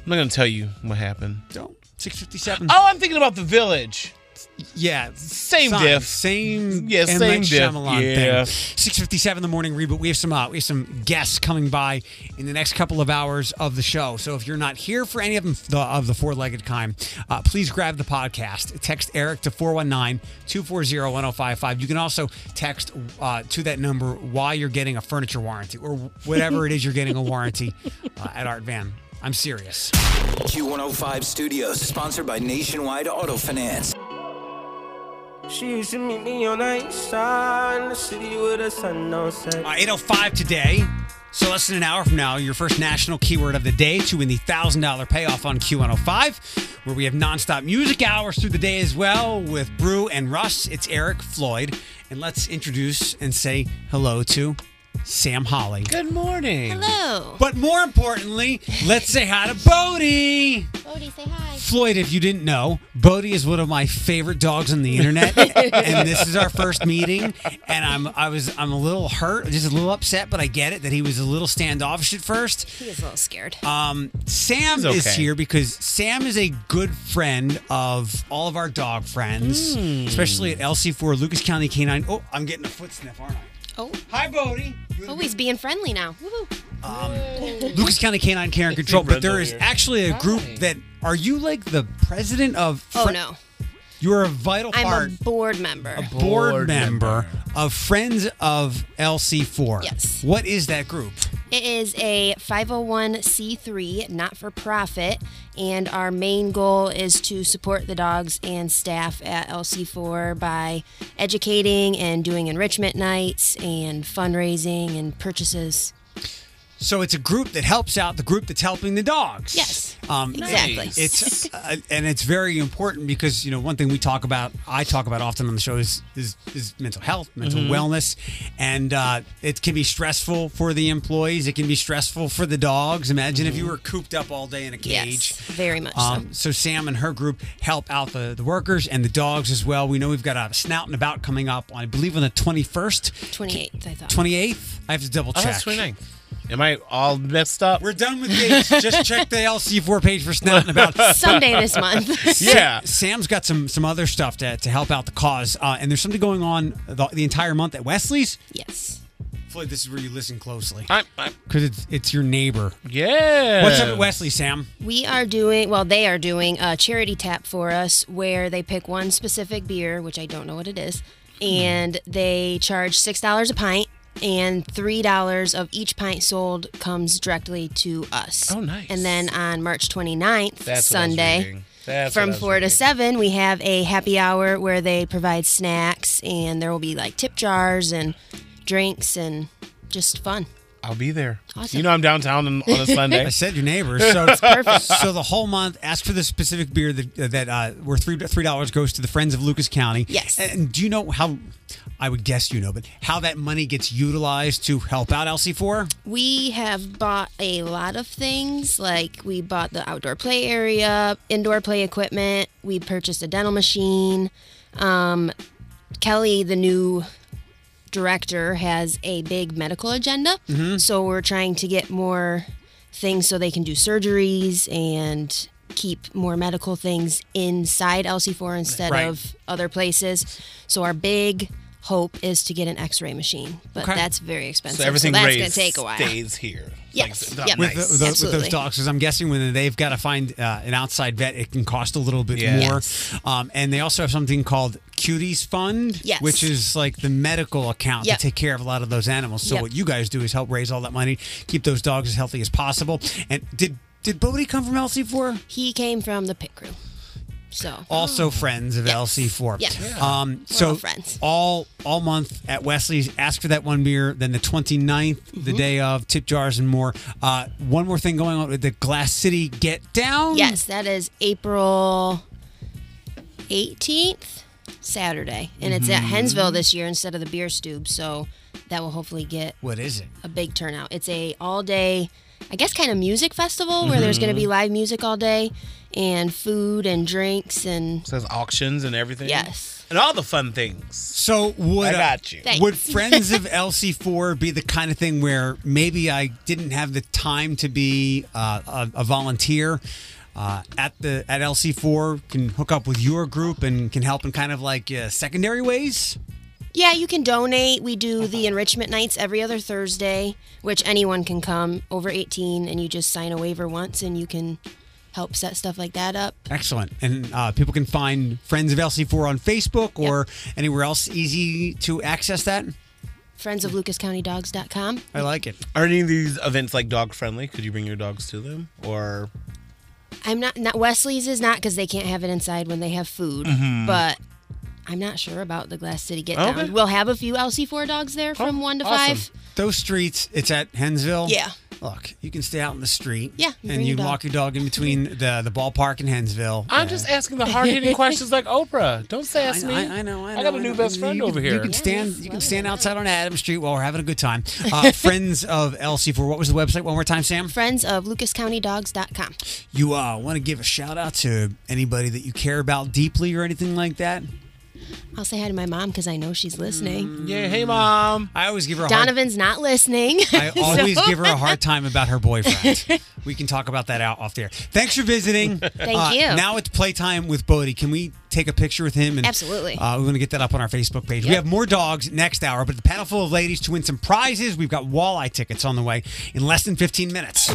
I'm not gonna tell you what happened. Don't. Six fifty seven. Oh, I'm thinking about the village. Yeah, Same Signs, diff. Same, Yeah, M. same Night diff. Shyamalan Yeah. thing. Six fifty seven the morning reboot. We have some uh, we have some guests coming by in the next couple of hours of the show. So if you're not here for any of them the, of the four legged kind, uh, please grab the podcast. Text Eric to 419-240-1055. You can also text uh, to that number while you're getting a furniture warranty or whatever it is you're getting a warranty uh, at Art Van. I'm serious. Q105 Studios, sponsored by Nationwide Auto Finance. She used to meet me on the east side in the city where the sun don't set. Uh, 805 today. So less than an hour from now, your first national keyword of the day to win the $1,000 payoff on Q105, where we have nonstop music hours through the day as well with Brew and Russ. It's Eric Floyd. And let's introduce and say hello to Sam Holly. Good morning. Hello. But more importantly, let's say hi to Bodie. Bodie, say hi. Floyd, if you didn't know, Bodie is one of my favorite dogs on the internet, and this is our first meeting. And I'm I was I'm a little hurt, just a little upset, but I get it that he was a little standoffish at first. He was a little scared. Um, Sam He's is here because Sam is a good friend of all of our dog friends, especially at LC4 Lucas County Canine. Oh, I'm getting a foot sniff, aren't I? Oh, Hi, Bodie. oh, he's being friendly now. Woohoo. Um, Lucas County Canine Care and Control, but Red's there over is here. actually a group that. Are you like the president of? Oh Fri- no, You're a vital part. I'm part. a board member. board, Board member, member. of Friends of LC4. Yes. What is that group? It is a 501c3 not for profit, and our main goal is to support the dogs and staff at LC4 by educating and doing enrichment nights and fundraising and purchases. So it's a group that helps out the group that's helping the dogs. Yes, Um, exactly. It's uh, and it's very important because you know one thing we talk about, I talk about often on the show is is, is mental health, mental Mm-hmm. wellness, and uh, it can be stressful for the employees. It can be stressful for the dogs. Imagine if you were cooped up all day in a cage. Mm-hmm. Yes, very much Um, so Sam and her group help out the, the workers and the dogs as well. We know we've got a snout and about coming up, I believe, on the twenty first, twenty eighth. I thought. 28th. I have to double Oh, check. that's 29. Am I all messed up? We're done with dates. Just check the LC4 page for snout and about. Someday this month. yeah. Sam's got some some other stuff to, to help out the cause, uh, and there's something going on the, the entire month at Wesley's. yes. Floyd, this is where you listen closely I'm, I'm, because it's it's your neighbor. yeah. What's up at Wesley, Sam? We are doing, well, they are doing a charity tap for us where they pick one specific beer, which I don't know what it is, and they charge $6 a pint, and $3 of each pint sold comes directly to us. Oh, nice. And then on March 29th, That's what I was Sunday, reading. That's what I from was 4 to 7, we have a happy hour where they provide snacks, and there will be like tip jars and drinks and just fun. I'll be there. Awesome. You know I'm downtown on, on a I Sunday. I said your neighbor. So it's perfect. So the whole month, ask for the specific beer that that uh, where three three dollars goes to the Friends of Lucas County. Yes. And do you know how? I would guess you know, but how that money gets utilized to help out LC4? We have bought a lot of things. Like we bought the outdoor play area, indoor play equipment. We purchased a dental machine. Um, Kelly, the new director, has a big medical agenda. Mm-hmm. So we're trying to get more things so they can do surgeries and keep more medical things inside LC4 instead Right. of other places. So our big hope is to get an x-ray machine, but Okay. that's very expensive. so everything that's raised going to take a while. stays here. Yes. Like, Yep. with, nice. the, those, with those dogs because I'm guessing when they've got to find uh, an outside vet, it can cost a little bit Yeah. more. Yes. Um, and they also have something called Cuties Fund, Yes. which is like the medical account Yep. to take care of a lot of those animals. So Yep. what you guys do is help raise all that money, keep those dogs as healthy as possible. And did did Bodie come from LC4? He came from the pit crew. So Also friends of Yes. LC4. Yes. Yeah. Um, so all friends. all all month at Wesley's, ask for that one beer. Then the 29th, Mm-hmm. the day of, tip jars and more. Uh, one more thing going on with the Glass City Get Down. yes, that is April 18th. Saturday, and it's Mm-hmm. at Hensville this year instead of the Bier Stube. So that will hopefully get What is it? a big turnout. It's a all day, I guess, kind of music festival where there's going to be Mm-hmm. live music all day and food and drinks and Says auctions and everything. yes. And all the fun things. So would I uh, got you. Thanks. would Friends of LC4 be the kind of thing where maybe I didn't have the time to be uh, a, a volunteer uh, at the at LC4 can hook up with your group and can help in kind of like uh, secondary ways? Yeah, you can donate. We do the enrichment nights every other Thursday, which anyone can come over 18, and you just sign a waiver once, and you can help set stuff like that up. Excellent. And uh, people can find Friends of LC4 on Facebook or anywhere else easy to access that. Friends of LucasCountyDogs.com. I like it. Are any of these events like dog friendly? Could you bring your dogs to them? Or I'm not, not Wesley's is not because they can't have it inside when they have food, but I'm not sure about the Glass City Get Down. Okay. We'll have a few LC4 dogs there from one to awesome. five. Those streets, it's at Hensville. Yeah. Look, you can stay out in the street. Yeah, you and you your walk your dog in between the the ballpark and Hensville. I'm just asking the hard hitting questions like Oprah. Don't say ask I, me. I, I know. I, know, I got a I new know. best friend you over can, here. You can stand. You can stand outside on Adams Street while we're having a good time. Uh, Friends of LC4. What was the website? One more time, Sam. Friends of LucasCountyDogs.com. You uh, want to give a shout out to anybody that you care about deeply or anything like that? I'll say hi to my mom because I know she's listening. yeah, hey mom. I always give her a hard Donovan's not listening. I always So- give her a hard time about her boyfriend. we can talk about that out off there. Thanks for visiting. Thank you. Now it's playtime with Bodie. Can we take a picture with him? And, Absolutely. Uh, we're going to get that up on our Facebook page. We Yep. have more dogs next hour, but the panel full of ladies to win some prizes. We've got walleye tickets on the way in less than 15 minutes.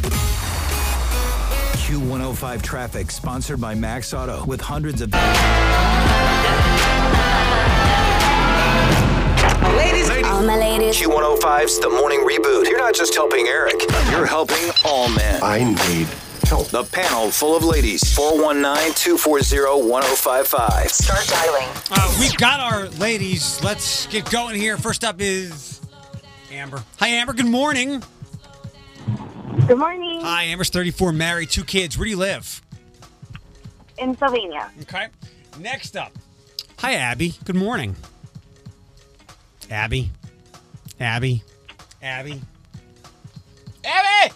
Q105 traffic sponsored by Max Auto with hundreds of. Ladies, All my ladies. Q105's The Morning Reboot. You're not just helping Eric, you're helping all men. I need help. The panel full of ladies. 419 240 1055. Start dialing. Uh, we've got our ladies. Let's get going here. First up is Amber. Hi, Amber. Good morning. Good morning. Hi, Amber's 34, married, two kids. Where do you live? In Sylvania. Okay. Next up. Hi, Abby. Good morning. Abby. Abby. Abby. Abby!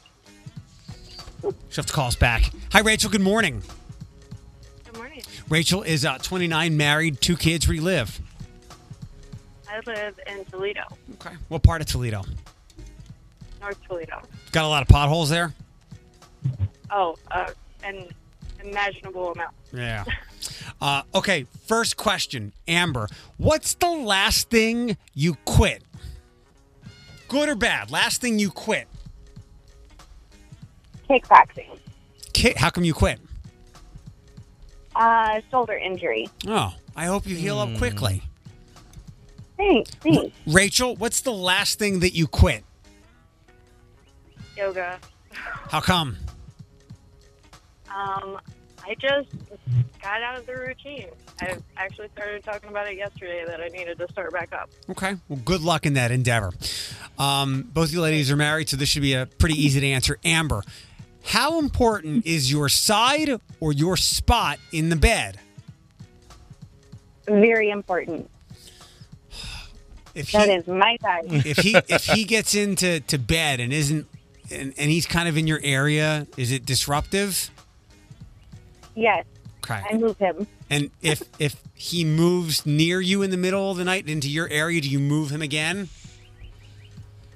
She'll have to call us back. Hi, Rachel. Good morning. Good morning. Rachel is uh, 29, married, two kids. Where do you live? I live in Toledo, Okay. What part of Toledo? North Toledo. Got a lot of potholes there? Oh, uh, an imaginable amount. Yeah. Uh, okay, first question, Amber. What's the last thing you quit? Good or bad? Last thing you quit? Kickboxing. Ki How come you quit? Uh, shoulder injury. Oh, I hope you heal up quickly. Thanks. Thanks. Rachel, what's the last thing that you quit? Yoga. How come? Um, I just got out of the routine. I actually started talking about it yesterday that I needed to start back up. Okay. Well, good luck in that endeavor. Um, both you ladies are married, so this should be a pretty easy to answer. Amber, how important is your side or your spot in the bed? Very important. If he, is my side. if he if he gets into to bed and isn't and, and he's kind of in your area, is it disruptive? Yes, Okay. I move him. And if if he moves near you in the middle of the night into your area, do you move him again?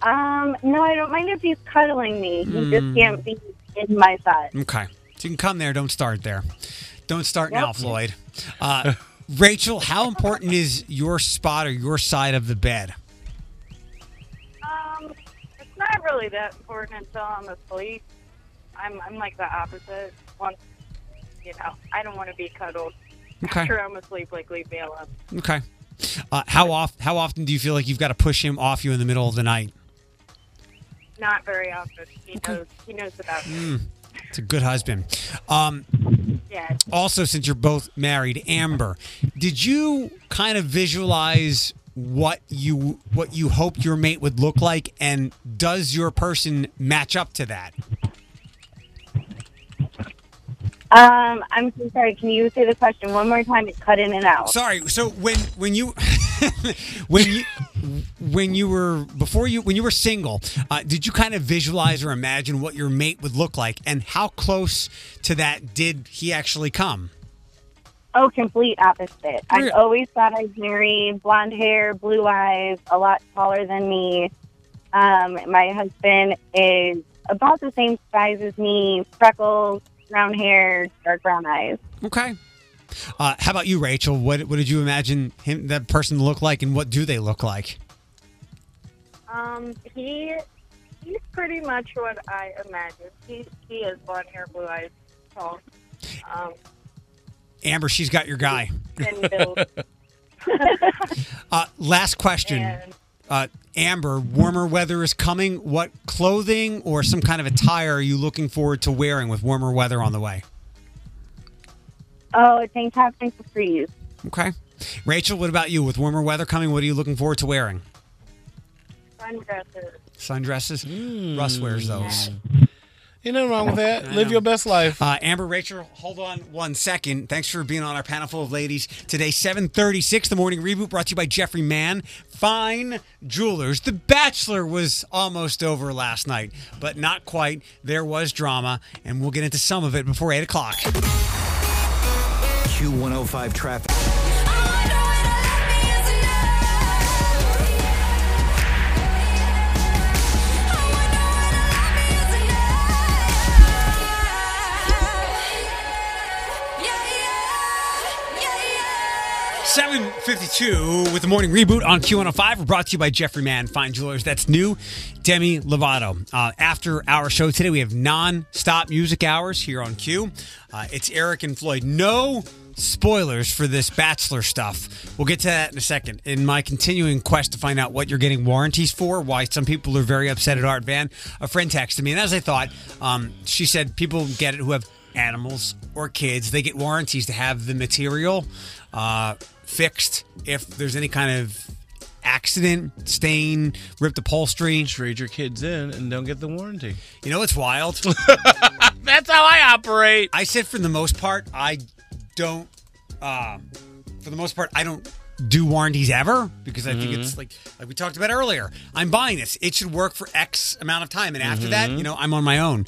Um, no, I don't mind if he's cuddling me. He Hmm. just can't be in my side. Okay. So you can come there. Don't start there. Don't start now, Floyd. Uh, Rachel, how important is your spot or your side of the bed? Really that important until I'm asleep. I'm I'm like the opposite. Once you know, I don't want to be cuddled. Okay. After I'm asleep, like leave me alone. Okay. Uh, how oft, How often do you feel like you've got to push him off you in the middle of the night? Not very often. He knows he knows about me. Mm, it's a good husband. Um, Yeah. also, since you're both married, Amber, did you kind of visualize what you what you hoped your mate would look like, and does your person match up to that? Um, I'm so sorry. Can you say the question one more time? It's cut in and out. Sorry. So when when you when you when you were before you when you were single, uh, did you kind of visualize or imagine what your mate would look like, and how close to that did he actually come? Oh, complete opposite. Really? I always thought I'd marry blonde hair, blue eyes, a lot taller than me. Um, my husband is about the same size as me, freckles, brown hair, dark brown eyes. Okay. Uh, how about you, Rachel? What what did you imagine him that person to look like, and what do they look like? Um, he he's pretty much what I imagined. He he has blonde hair, blue eyes, tall. Um, Amber, she's got your guy. Uh, last question. Uh, Amber, warmer weather is coming. What clothing or some kind of attire are you looking forward to wearing with warmer weather on the way? oh, a tank top and capris. Okay. Rachel, what about you? With warmer weather coming, what are you looking forward to wearing? Sundresses. Sundresses? Russ wears those. Ain't nothing wrong with that. I Live your best life. Uh, Amber, Rachel, hold on one second. Thanks for being on our panel full of ladies today. Seven thirty-six, the morning reboot, brought to you by Jeffrey Mann, Fine Jewelers. The Bachelor was almost over last night, but not quite. There was drama, and we'll get into some of it before eight o'clock. Q105 traffic. Seven fifty-two with the morning reboot on Q105. We're brought to you by Jeffrey Mann Fine Jewelers. That's new, Demi Lovato. Uh, after our show today, we have non-stop music hours here on Q. Uh, it's Eric and Floyd. No spoilers for this Bachelor stuff. We'll get to that in a second. In my continuing quest to find out what you're getting warranties for, why some people are very upset at Art Van, a friend texted me, and as I thought, um, she said people get it who have animals or kids. They get warranties to have the material uh, fixed if there's any kind of accident, stain, ripped upholstery. Trade your kids in and don't get the warranty. You know it's wild? That's how I operate. I said for the most part, I don't. Uh, for the most part, I don't do warranties ever because I think Mm-hmm. it's like like we talked about earlier. I'm buying this; it should work for X amount of time, and after that, Mm-hmm. you know, I'm on my own.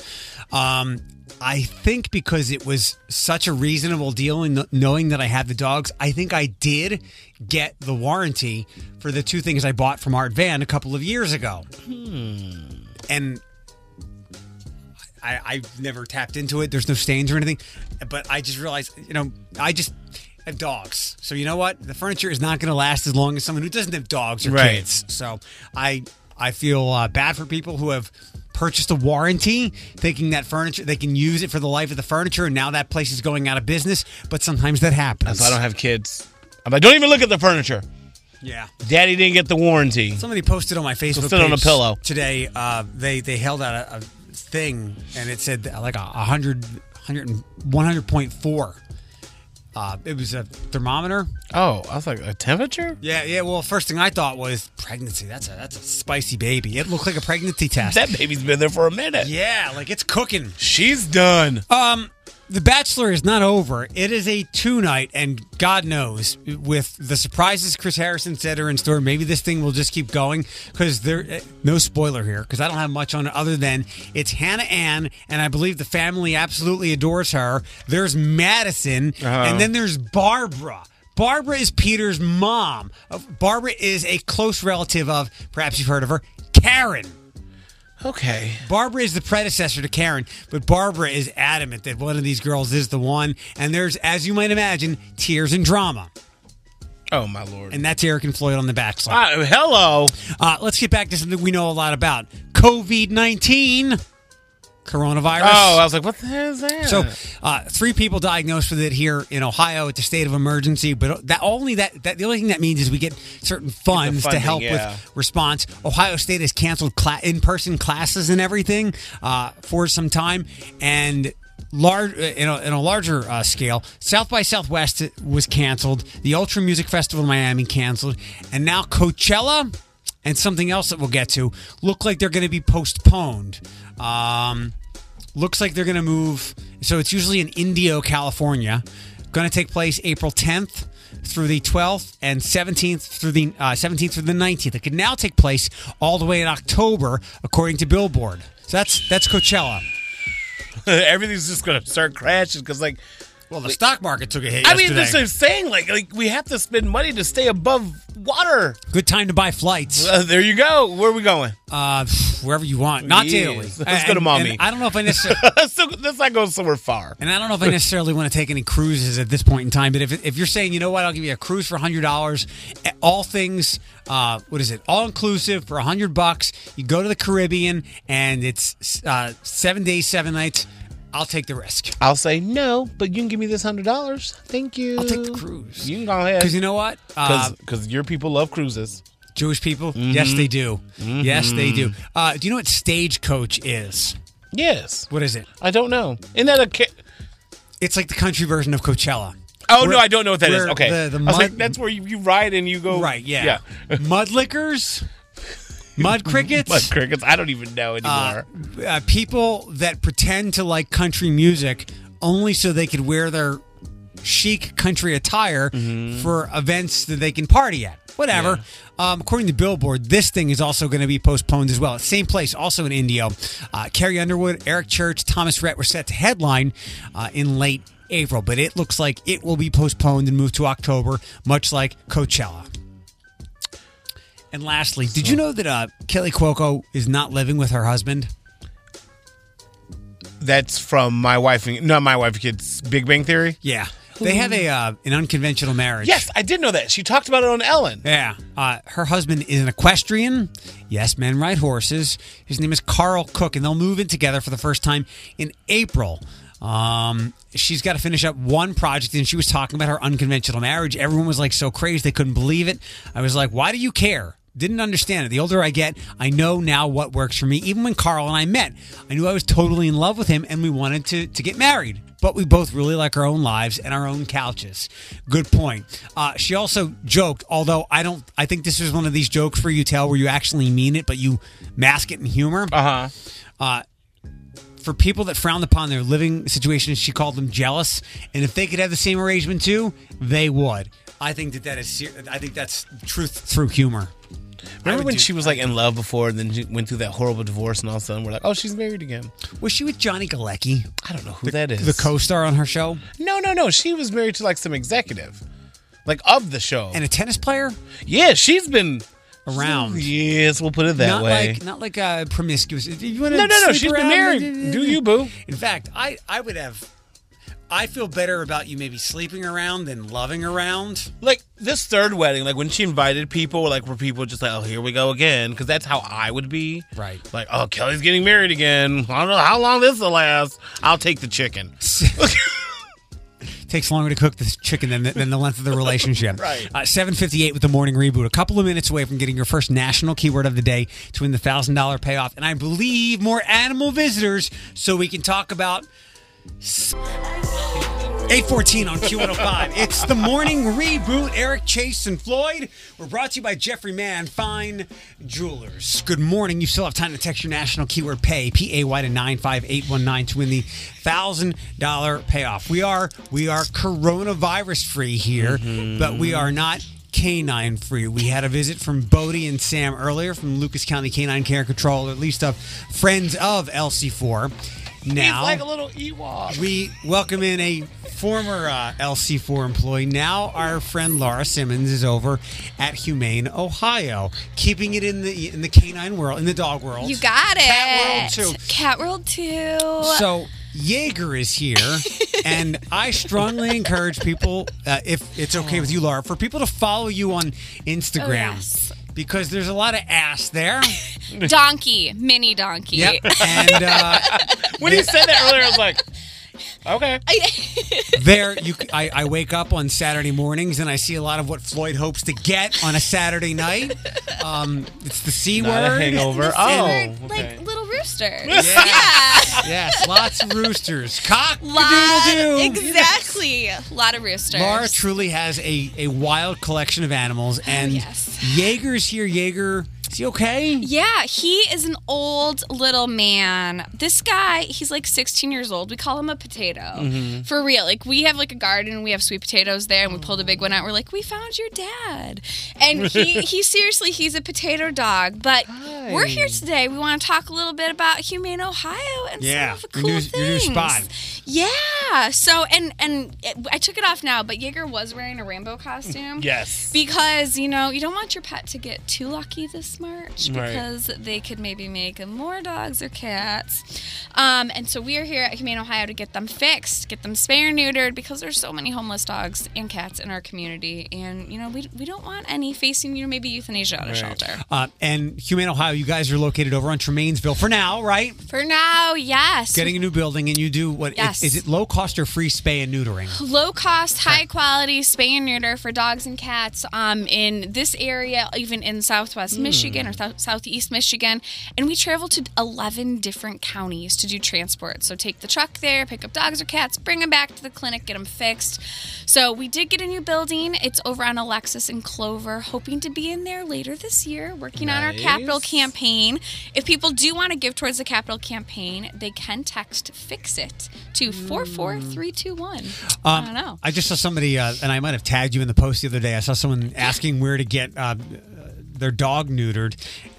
Um, I think because it was such a reasonable deal, and knowing that I had the dogs, I think I did get the warranty for the two things I bought from Art Van a couple of years ago, and I, I've never tapped into it. There's no stains or anything, but I just realized, you know, I just have dogs, so you know what? The furniture is not going to last as long as someone who doesn't have dogs or Right. kids. So I I feel uh, bad for people who have purchased a warranty, thinking that furniture they can use it for the life of the furniture, and now that place is going out of business. But sometimes that happens. That's why I don't have kids. I'm like, don't even look at the furniture. Yeah. Daddy didn't get the warranty. Somebody posted on my Facebook sit on a page pillow. today. Uh, they they held out a, a thing and it said like a 100, 100 100.4. Uh, it was a thermometer. Oh, I was like, a temperature? Yeah, yeah. Well, first thing I thought was pregnancy. That's a that's a spicy baby. It looked like a pregnancy test. That baby's been there for a minute. yeah, like it's cooking. She's done. Um, The Bachelor is not over. It is a two night, and God knows, with the surprises Chris Harrison said are in store, maybe this thing will just keep going. Because there, eh, no spoiler here, because I don't have much on it other than it's Hannah Ann, and I believe the family absolutely adores her. There's Madison, and then there's Barbara. Barbara is Peter's mom. Uh, Barbara is a close relative of, perhaps you've heard of her, Karen. Okay. Barbara is the predecessor to Karen, but Barbara is adamant that one of these girls is the one. And there's, as you might imagine, tears and drama. Oh, my Lord. And that's Eric and Floyd on The Bachelor. Ah, hello. Uh, let's get back to something we know a lot about COVID 19, coronavirus. Oh, I was like, what the hell is that? So, uh, three people diagnosed with it here in Ohio. It's a state of emergency, but that only that, that the only thing that means is we get certain funds to help yeah. with response. Ohio State has canceled cla- in-person classes and everything uh, for some time, and large in a, in a larger uh, scale, South by Southwest was canceled. The Ultra Music Festival in Miami canceled, and now Coachella and something else that we'll get to look like they're going to be postponed. Um, looks like they're going to move. So it's usually in Indio, California. Going to take place April 10th through the 12th and 17th through the uh, 17th through the 19th. It could now take place all the way in October, according to Billboard. So that's that's Coachella. Everything's just gonna start crashing because, like, well, the stock market took a hit. I mean, yesterday. this is saying like, like we have to spend money to stay above water. Good time to buy flights. Uh, there you go. Where are we going? Uh, wherever you want, not to Yes. Italy. Let's go to And- mommy. I don't know if I necessarily. let's, let's not go somewhere far. And I don't know if I necessarily want to take any cruises at this point in time, but if, if you're saying, you know what, I'll give you a cruise for hundred dollars, all things, uh, what is it, all inclusive for hundred bucks, you go to the Caribbean and it's uh, seven days, seven nights. I'll take the risk. I'll say no, but you can give me this hundred dollars. Thank you. I'll take the cruise. You can go ahead. Because you know what? Uh, Because your people love cruises. Jewish people, Mhm. yes, they do. Mhm. Yes, they do. Uh, do you know what stagecoach is? Yes. What is it? I don't know. Isn't that a? Ca- It's like the country version of Coachella. oh no, I don't know what that is. Okay, the, the was like, mud- that's where you, you ride and you go. Right, yeah. mud lickers, mud crickets. Mud crickets. I don't even know uh, anymore. uh, people that pretend to like country music only so they could wear their chic country attire Mm-hmm. for events that they can party at. Whatever. Um, according to Billboard, this thing is also going to be postponed as well. Same place, also in Indio. Uh, Carrie Underwood, Eric Church, Thomas Rhett were set to headline uh, in late April, but it looks like it will be postponed and moved to October, much like Coachella. And lastly, did you know that uh, Kelly Cuoco is not living with her husband? That's from my wife. and- Not my wife. Kids. Big Bang Theory. Yeah, they have a uh, an unconventional marriage. Yes, I did know that. She talked about it on Ellen. Yeah. Uh, her husband is an equestrian. Yes, men ride horses. His name is Karl Cook, and they'll move in together for the first time in April. Um, she's got to finish up one project, and she was talking about her unconventional marriage. Everyone was like so crazy they couldn't believe it. I was like, why do you care? Didn't understand it. The older I get, I know now what works for me. Even when Karl and I met, I knew I was totally in love with him, and we wanted to to get married but we both really like our own lives and our own couches. Good point. Uh, she also joked, although I don't, I think this is one of these jokes where you tell where you actually mean it, but you mask it in humor. Uh-huh. Uh For people that frowned upon their living situation, she called them jealous, and if they could have the same arrangement too, they would. I think that that is. I think that's truth through humor. Remember when do- she was like in love before, and then she went through that horrible divorce, and all of a sudden we're like, oh, she's married again. Was she with Johnny Galecki? I don't know who the, that is. The co-star on her show No, no, no. She was married to like some executive, like of the show. and a tennis player yeah, she's been around. Yes, we'll put it that not way. like not like uh, promiscuous. If you wanna No, no, no, sleep she's been married. Do you, boo? In fact, I I would have. I feel better about you maybe sleeping around than loving around. like this third wedding, like when she invited people, like were people just like, oh, here we go again? Because that's how I would be. Right. Like, oh, Kelly's getting married again. I don't know how long this will last. I'll take the chicken. Takes longer to cook this chicken than, than the length of the relationship. Right. Uh, 758 with the morning reboot. A couple of minutes away from getting your first national keyword of the day to win the $1,000 payoff. And I believe more animal visitors so we can talk about 814 on Q105. It's the morning reboot. Eric Chase and Floyd. We're brought to you by Jeffrey Mann Fine Jewelers. Good morning. You still have time to text your national keyword pay, P A Y to 95819 to win the $1,000 payoff. We are we are coronavirus free here, mm-hmm. but we are not canine free. We had a visit from Bodie and Sam earlier from Lucas County Canine Care Control, or at least of friends of LC4. Now, He's like a little Ewok. we welcome in a former uh, LC4 employee. Now our friend Laura Simmons is over at Humane, Ohio, keeping it in the in the canine world, in the dog world. You got it. Cat world, too. Cat world too. So Jaeger is here, and I strongly encourage people, uh, if it's okay with you, Laura, for people to follow you on Instagram. Oh, yes. Because there's a lot of ass there. donkey, mini donkey. Yep. And uh, When he said that earlier, I was like, okay. there you I, I wake up on saturday mornings and i see a lot of what floyd hopes to get on a saturday night um, it's the c Not a word hangover. The Oh, C word, okay. like little roosters. Yeah. yes, lots of roosters. Cock Lot, doodle doo. exactly. A lot of roosters. Laura truly has a, a wild collection of animals, and yes. Jaeger's here. Jaeger, is he okay? Yeah, he is an old little man. This guy, he's like 16 years old. We call him a potato. Mhm. For real. Like, we have like a garden, we have sweet potatoes there, and we pulled a big one out. We're like, we found your dad. And he, he seriously, he's a potato dog. But we're here today. We want to talk a little bit about Humane Ohio and Yeah, some of the your cool new, things. your new spot. Yeah. So, and and it, I took it off now, but Jaeger was wearing a rainbow costume. Yes. Because you know you don't want your pet to get too lucky this March Right. because they could maybe make more dogs or cats. Um, and so we are here at Humane Ohio to get them fixed, get them spay or neutered because there's so many homeless dogs and cats in our community, and you know we, we don't want any facing you know maybe euthanasia at a shelter. Uh, and Humane Ohio, you guys are located over on Tremainsville for now, right? For now, yes. Getting a new building, and you do what? is- Yes. Is it low cost or free spay and neutering? low cost, high quality spay and neuter for dogs and cats um, in this area, even in Southwest Mm. Michigan or Sou- Southeast Michigan. And we travel to 11 different counties to do transport. So take the truck there, pick up dogs or cats, bring them back to the clinic, get them fixed. So we did get a new building. It's over on Alexis and Clover, hoping to be in there later this year, working on our capital campaign. If people do want to give towards the capital campaign, they can text FIX IT to 44321. I don't know. Um, I just saw somebody, uh, and I might have tagged you in the post the other day. I saw someone asking where to get uh, their dog neutered.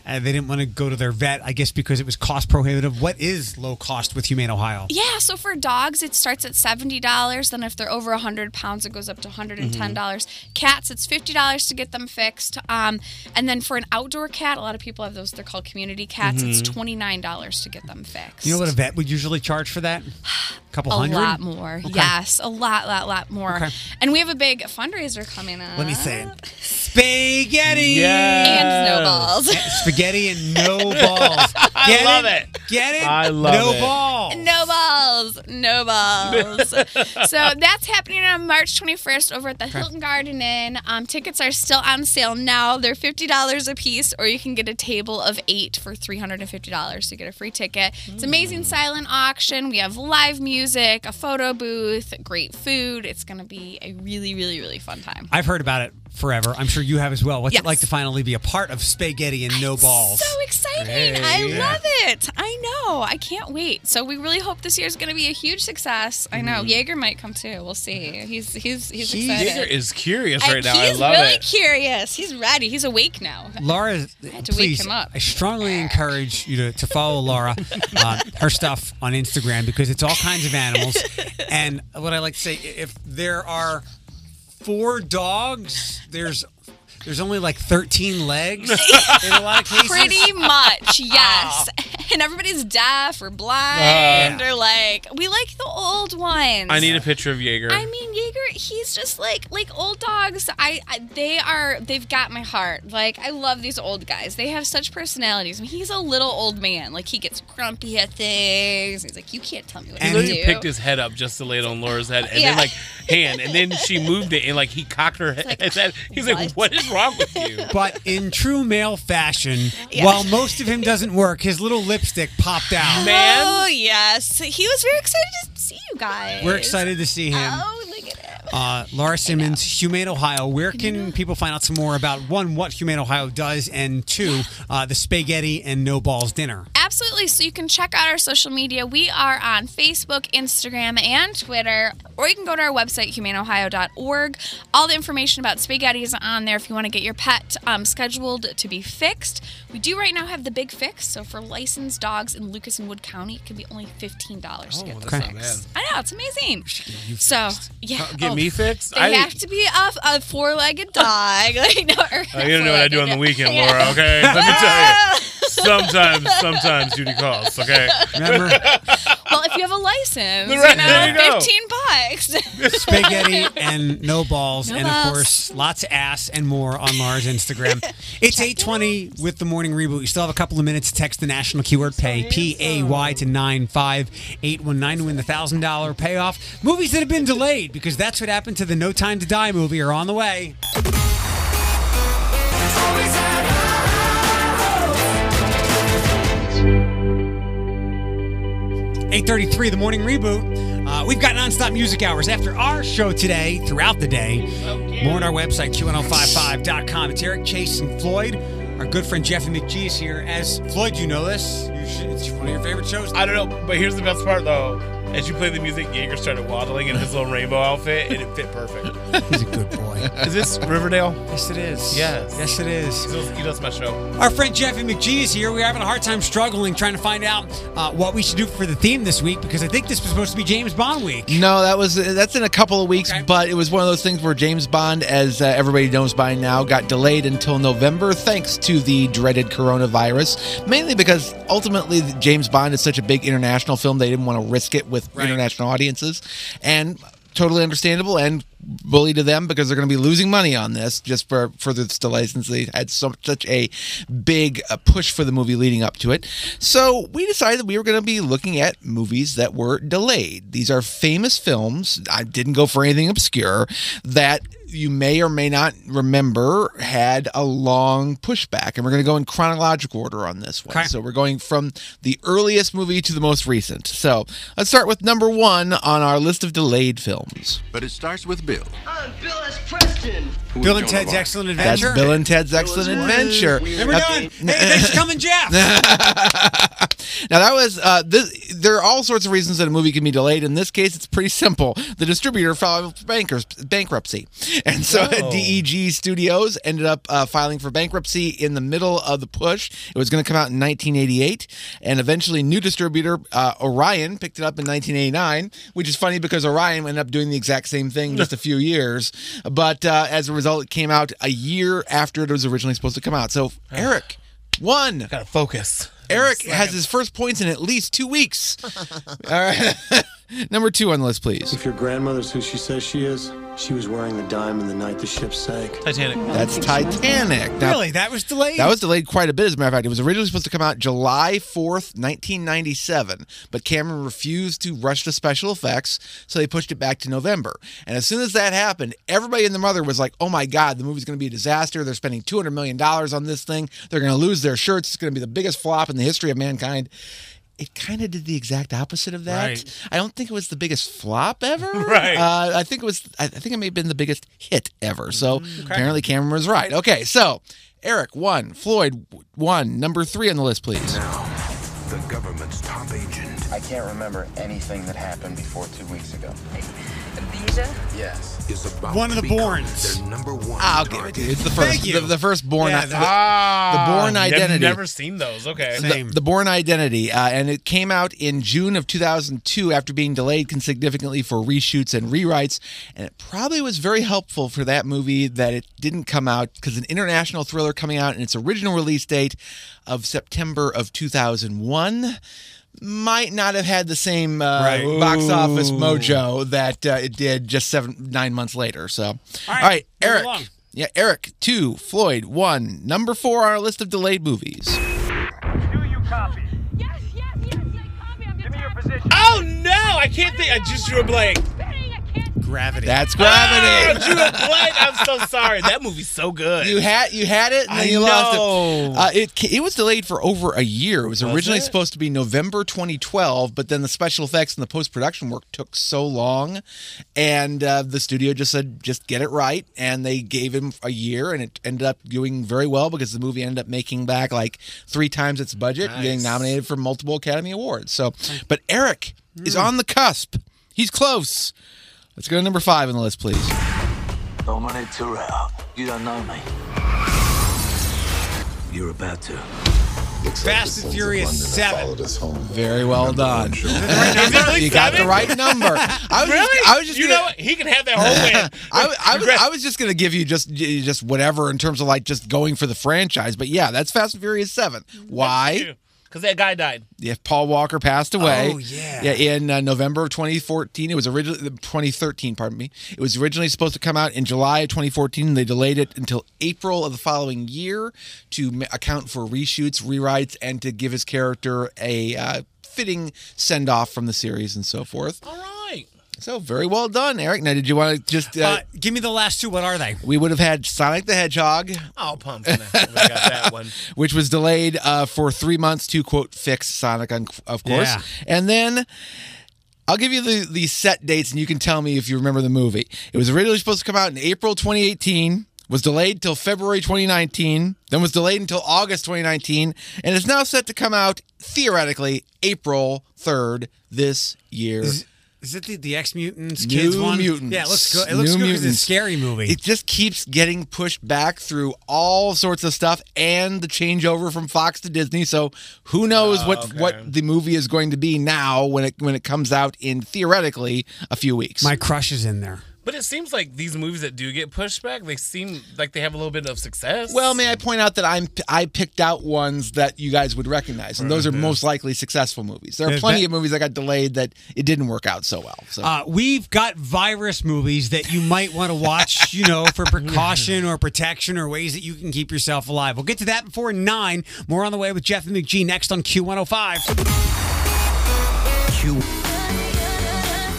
Uh, they didn't want to go to their vet, I guess, because it was cost prohibitive. What is low cost with Humane Ohio? Yeah, so for dogs, it starts at $70. Then if they're over 100 pounds, it goes up to $110. dollars Cats, it's $50 to get them fixed. Um, and then for an outdoor cat, a lot of people have those, they're called community cats. It's Mhm. $29 to get them fixed. You know what a vet would usually charge for that? A couple a hundred? lot more. Okay. Yes, a lot, lot, lot more. Okay. And we have a big fundraiser coming up. Let me say it. Spaghetti! And snowballs. Spaghetti and no balls. I Get love it? it. Get it? I love it. no it. balls. No balls. No balls. so that's happening on March 21st over at the Hilton Garden Inn. Um, tickets are still on sale now. They're $50 a piece, or you can get a table of eight for $350 to get a free ticket. It's amazing silent auction. We have live music, a photo booth, great food. It's going to be a really, really, really fun time. I've heard about it forever. I'm sure you have as well. What's Yes. it like to finally be a part of Spaghetti and No Balls? So exciting. I Hey. love it. I know. I can't wait. So we really hope this year's going to be a huge success. I know. Mhm. Jaeger might come too. We'll see. He's he's he's He excited. Jaeger is curious And right now. I love it. He's love really it. curious. He's ready. He's awake now. Laura, had to wake please, him up. I strongly encourage you to, to follow Laura, uh, her stuff on Instagram because it's all kinds of animals. And what I like to say, if there are four dogs, there's there's only like 13 legs in a lot of cases. Pretty much, oh, yes. And everybody's deaf or blind Uh. or like we like the old ones. I need a picture of Jaeger. I mean, Jaeger, he's just like like old dogs. I, I they are they've got my heart. Like I love these old guys. They have such personalities. I mean, he's a little old man. Like he gets grumpy at things. He's like, you can't tell me what He to literally do. picked his head up just to lay it on Laura's head, and Yeah. then like hand, and then she moved it, and like he cocked her head. head. He's like, "What is wrong with you?" But in true male fashion, Yeah. while most of him doesn't work, his little lipstick popped out. Man. Oh yes, he was very excited to see you guys. We're excited to see him. Oh, him. Uh, Laura Simmons, Humane Ohio. Where can people find out some more about one, what Humane Ohio does, and two, uh, the spaghetti and no balls dinner? Absolutely. So you can check out our social media. We are on Facebook, Instagram, and Twitter, or you can go to our website, humaneohio.org. All the information about spaghetti is on there if you want to get your pet um, scheduled to be fixed. We do right now have the big fix. So for licensed dogs in Lucas and Wood County, it can be only $15 to get the that's not fix. I know, it's amazing. So, yeah. Uh, get oh, me fixed? They I- have to be a, a four legged dog. like, no, or Uh, you don't know what I do on the weekend, Yeah. Laura. Okay, let me tell you. Sometimes, sometimes duty calls. Okay, Remember, Well, if you have a license, Right, you know, there you go. 15 bucks. spaghetti and no balls, No and balls. of course, lots of ass and more on Laura's Instagram. It's 820 with the morning reboot. You still have a couple of minutes to text the national keyword pay, P A Y, to 95819 to win the $1,000 payoff. Movies that have been delayed, because that's what happened to the No Time to Die movie, are on the way. 833, the morning reboot. Uh, we've got nonstop music hours after our show today, throughout the day. More on our website, q1055.com. It's Eric Chase and Floyd. Our good friend Jeffy McGee is here. As Floyd, you know this. You should, it's one of your favorite shows. I don't know, but here's the best part though. As you play the music, Jaeger started waddling in his little rainbow outfit, and it fit perfect. He's a good boy. Is this Riverdale? Yes, it is. Yes. Yes, it is. He does, he does my show. Our friend Jeffy McGee is here. We're having a hard time struggling trying to find out uh, what we should do for the theme this week because I think this was supposed to be James Bond week. No, that was that's in a couple of weeks, Okay. but it was one of those things where James Bond, as uh, everybody knows by now, got delayed until November thanks to the dreaded coronavirus. Mainly because ultimately James Bond is such a big international film, they didn't want to risk it with international audiences, and totally understandable and bully to them because they're going to be losing money on this just for for this delay since they had so, such a big uh, push for the movie leading up to it. So we decided that we were going to be looking at movies that were delayed. These are famous films. I didn't go for anything obscure that you may or may not remember had a long pushback and we're going to go in chronological order on this one so we're going from the earliest movie to the most recent so let's start with number one on our list of delayed films But it starts with Bill. I'm Bill S. Preston. Bill and Ted's Excellent That's Adventure. Bill and Ted's Excellent Adventure. And we're Now- done. Hey, thanks for coming, Jeff. Now that was uh, this, there are all sorts of reasons that a movie can be delayed. In this case, it's pretty simple. The distributor filed for bankers, bankruptcy, and so Oh. DEG Studios ended up uh, filing for bankruptcy in the middle of the push. It was going to come out in 1988, and eventually, new distributor uh, Orion picked it up in 1989, which is funny because Orion ended up doing the exact same thing just a few years. But uh, as a result, it came out a year after it was originally supposed to come out. So Eric. One. Gotta focus. Eric has his first points in at least two weeks. All right. Number two on the list, please. If your grandmother's who she says she is, she was wearing the diamond the night the ship sank. Titanic. That's Titanic. Now, really? That was delayed? That was delayed quite a bit, as a matter of fact. It was originally supposed to come out July 4th, 1997, but Cameron refused to rush the special effects, so they pushed it back to November. And as soon as that happened, everybody and their mother was like, oh my God, the movie's going to be a disaster. They're spending $200 million on this thing. They're going to lose their shirts. It's going to be the biggest flop in the history of mankind. It kind of did the exact opposite of that. Right. I don't think it was the biggest flop ever. Right. Uh, I think it was. I I think it may have been the biggest hit ever. So Mm, apparently Cameron was right. Okay, so Eric one, Floyd one, number three on the list, please. The government's top agent. I can't remember anything that happened before two weeks ago. Amnesia? Yes. Is about One of the Bournes. Their number one. I'll give it to you. It's the first. Thank you. the, the first born, Yeah, the, the- the born I've identity. Never seen those. Okay. The, the Bourne Identity, uh, and it came out in June of 2002 after being delayed significantly for reshoots and rewrites. And it probably was very helpful for that movie that it didn't come out because an international thriller coming out in its original release date of September of 2001 might not have had the same uh, Right. box office mojo that uh, it did just seven nine months later. So, all right, right, move Eric. along. Yeah, Eric two, Floyd one, number four on our list of delayed movies. Do you copy? Yes, yes, yes, I copy. I'm Give me your position. Oh no! I can't think. I just drew a blank. Gravity. That's Oh, gravity. drew a blank. I'm so sorry. That movie's so good. You had you had it, and then I you lost it. Uh, it it was delayed for over a year. It was, Was originally it? supposed to be November 2012, but then the special effects and the post production work took so long, and uh, the studio just said just get it right, and they gave him a year, and it ended up doing very well because the movie ended up making back like three times its budget, and getting nominated for multiple Academy Awards. So, but Eric is on the cusp. He's close. Let's go to number five on the list, please. Dominic Toretto, you don't know me. You're about to. Fast and Furious 7. Very well done. Is it really you got the right number. I was really? just, I was just you gonna, know what? He can have that whole win. I, I, was, I was just gonna give you just just whatever in terms of like just going for the franchise, but yeah, that's Fast and Furious Seven. Why? Because that guy died. Yeah, Paul Walker passed away. Oh, yeah. Yeah, in uh, November of 2014. It was originally 2013. Pardon me. It was originally supposed to come out in July of 2014. They delayed it until April of the following year to account for reshoots, rewrites, and to give his character a uh, fitting send off from the series and so forth. All right. So very well done, Eric. Now, did you want to just? Uh, Uh, give me the last two. What are they? we would have had Sonic the Hedgehog, Oh, pumpkin. I got that one. which was delayed uh, for three months to quote fix Sonic, on, of course, Yeah. and then. I'll give you the, the set dates and you can tell me if you remember the movie. It was originally supposed to come out in April 2018, was delayed till February 2019, then was delayed until August 2019, and is now set to come out theoretically April 3rd this year. Is, is it the, the X Mutants New kids one? Mutants. Yeah, it looks good. It looks New good because it's a scary movie. It just keeps getting pushed back through all sorts of stuff and the changeover from Fox to Disney. So who knows Oh, what okay. what the movie is going to be now when it when it comes out in theoretically a few weeks. My crush is in there. But it seems like these movies that do get pushed back, they seem like they have a little bit of success. well, may I point out that I'm I picked out ones that you guys would recognize, and those are most likely successful movies. There are There's plenty that- of movies that got delayed that it didn't work out so well. So Uh, we've got virus movies that you might want to watch, you know, for precaution or protection or ways that you can keep yourself alive. We'll get to that before nine. More on the way with Jeff and McGee next on Q105. Q.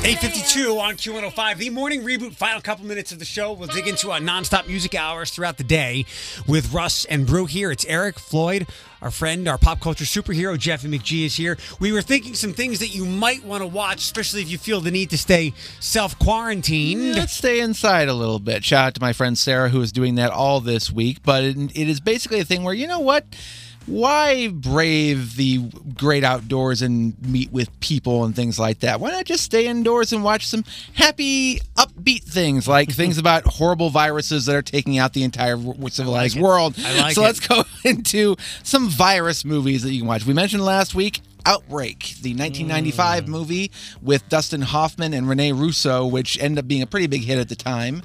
852 on Q105, the morning reboot, final couple minutes of the show. We'll dig into our nonstop music hours throughout the day with Russ and Brew here. It's Eric, Floyd, our friend, our pop culture superhero, Jeff and McGee is here. We were thinking some things that you might want to watch, especially if you feel the need to stay self quarantined. Let's stay inside a little bit. Shout out to my friend Sarah, who is doing that all this week. But it, it is basically a thing where, you know what? Why brave the great outdoors and meet with people and things like that? Why not just stay indoors and watch some happy, upbeat things like things about horrible viruses that are taking out the entire civilized it. world? I like so it. let's go into some virus movies that you can watch. We mentioned last week Outbreak, the 1995 Mm. movie with Dustin Hoffman and Rene Russo, which ended up being a pretty big hit at the time.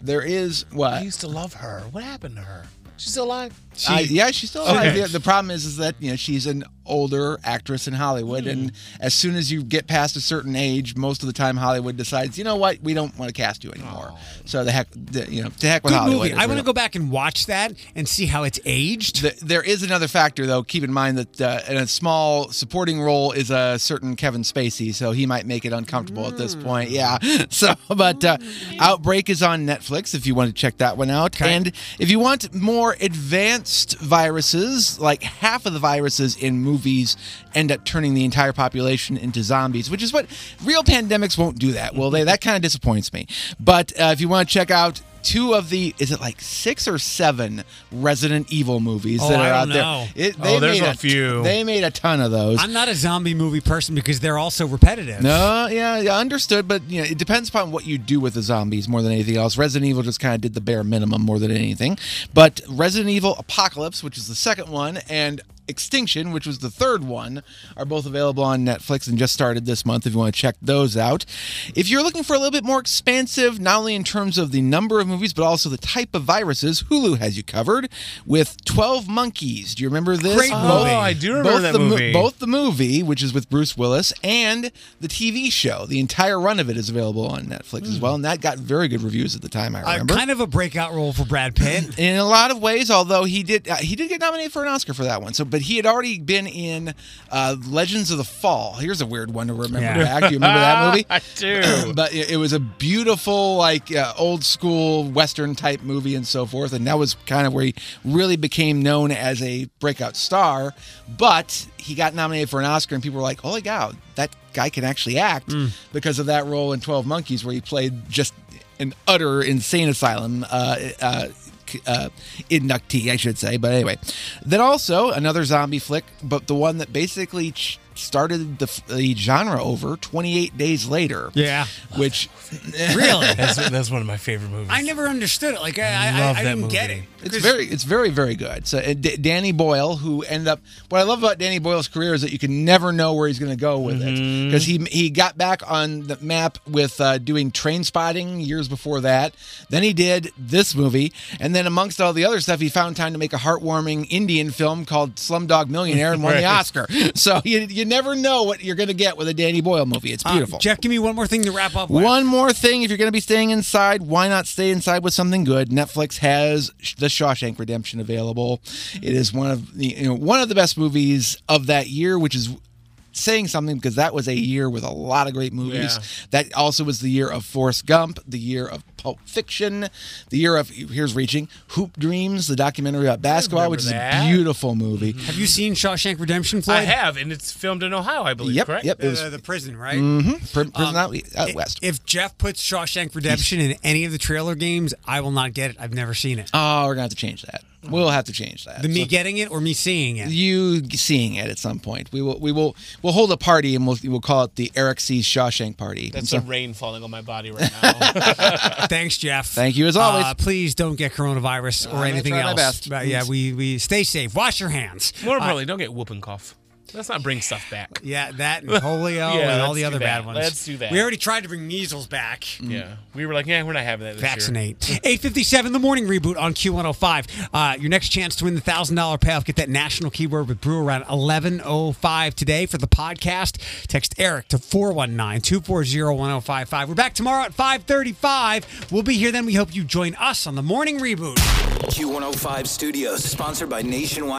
There is what? I used to love her. What happened to her? She's still alive. I- yeah, she's still alive. Okay. Yeah, The problem is, is that you know she's an older actress in Hollywood, and as soon as you get past a certain age, most of the time Hollywood decides, you know what, we don't want to cast you anymore. So the heck, the, you know, to heck with Good Hollywood. movie. I want to go back and watch that and see how it's aged. The, there is another factor, though. Keep in mind that uh, in a small supporting role is a certain Kevin Spacey, so he might make it uncomfortable at this point. Yeah. So, but uh, Outbreak is on Netflix if you want to check that one out. And if you want more advanced viruses, like half of the viruses in movies end up turning the entire population into zombies, which is what real pandemics won't do that, will they? That kind of disappoints me. But uh, if you want to check out two of the is it like six or seven Resident Evil movies Oh, that are out don't there? know. It, Oh, there's made a few. They made a ton of those. I'm not a zombie movie person because they're also repetitive. No, yeah, yeah, understood. But you know, it depends upon what you do with the zombies more than anything else. Resident Evil just kind of did the bare minimum more than anything. But Resident Evil Apocalypse, which is the second one, and Extinction, which was the third one, are both available on Netflix and just started this month if you want to check those out. If you're looking for a little bit more expansive, not only in terms of the number of movies, but also the type of viruses, Hulu has you covered with 12 Monkeys. Do you remember this? Great movie. Oh, I do remember both that the movie. both the movie, which is with Bruce Willis, and the TV show. The entire run of it is available on Netflix as well, and that got very good reviews at the time. I Uh, remember. kind of a breakout role for Brad Pitt. in a lot of ways, although he did uh, he did get nominated for an Oscar for that one. So, but he had already been in uh, Legends of the Fall. Here's a weird one to remember Yeah. back. Do you remember that movie? I do. but it, it was a beautiful, like uh, old school Western type movie and so forth. And that was kind of where he really became known as a breakout star. But he got nominated for an Oscar, and people were like, "Holy cow, that guy can actually act!" Because of that role in Twelve Monkeys, where he played just an utter insane asylum. Uh, uh, uh, inductee, I should say. But anyway, then also another zombie flick, but the one that basically ch- started the, the genre over 28 days later. Yeah. Which Really? That's, that's one of my favorite movies. I never understood it. Like I, I, Love I, I didn't get movie. it. It's 'Cause- very, it's very, very good. So uh, D- Danny Boyle, who ended up, what I love about Danny Boyle's career is that you can never know where he's going to go with it because he he got back on the map with uh, doing Trainspotting years before that. Then he did this movie, and then amongst all the other stuff, he found time to make a heartwarming Indian film called Slumdog Millionaire and won the Oscar. So you you never know what you're going to get with a Danny Boyle movie. It's Uh, beautiful. Jeff, give me one more thing to wrap up with. One more thing, if you're going to be staying inside, why not stay inside with something good? Netflix has The Shawshank Redemption available. It is one of the you know one of the best movies of that year, which is saying something because that was a year with a lot of great movies. Yeah. That also was the year of Forrest Gump, the year of Pulp Fiction, the year of here's reaching Hoop Dreams, the documentary about basketball, which is that. a beautiful movie. Have you seen Shawshank Redemption, Floyd? I have, and it's filmed in Ohio, I believe. Yep, correct? yep, it was- Uh, the prison, right? Mm-hmm. Prison Um, out, out west. If Jeff puts Shawshank Redemption in any of the trailer games, I will not get it. I've never seen it. Oh, we're gonna have to change that. We'll have to change that. The me So- getting it or me seeing it? you seeing it at some point. We will we will we'll hold a party and we'll we'll call it the Eric C. Shawshank party. That's And the so- rain falling on my body right now. Thanks, Jeff. Thank you as always. Uh, please don't get coronavirus or I'm anything try my else. best. Uh, yeah, we, we stay safe. Wash your hands. More Uh, importantly, don't get whooping cough. Let's not bring stuff back. yeah, that and polio Yeah, and all the other that. bad ones. Let's do that. We already tried to bring measles back. Yeah, we were like, yeah, we're not having that. This Vaccinate. Year. 857 the morning reboot on Q105. Uh, your next chance to win the $1,000 payoff. Get that national keyword with Brew around 1105 today for the podcast. Text Eric to 419-240-1055. We're back tomorrow at 535. We'll be here then. We hope you join us on the morning reboot. Q105 Studios, sponsored by Nationwide.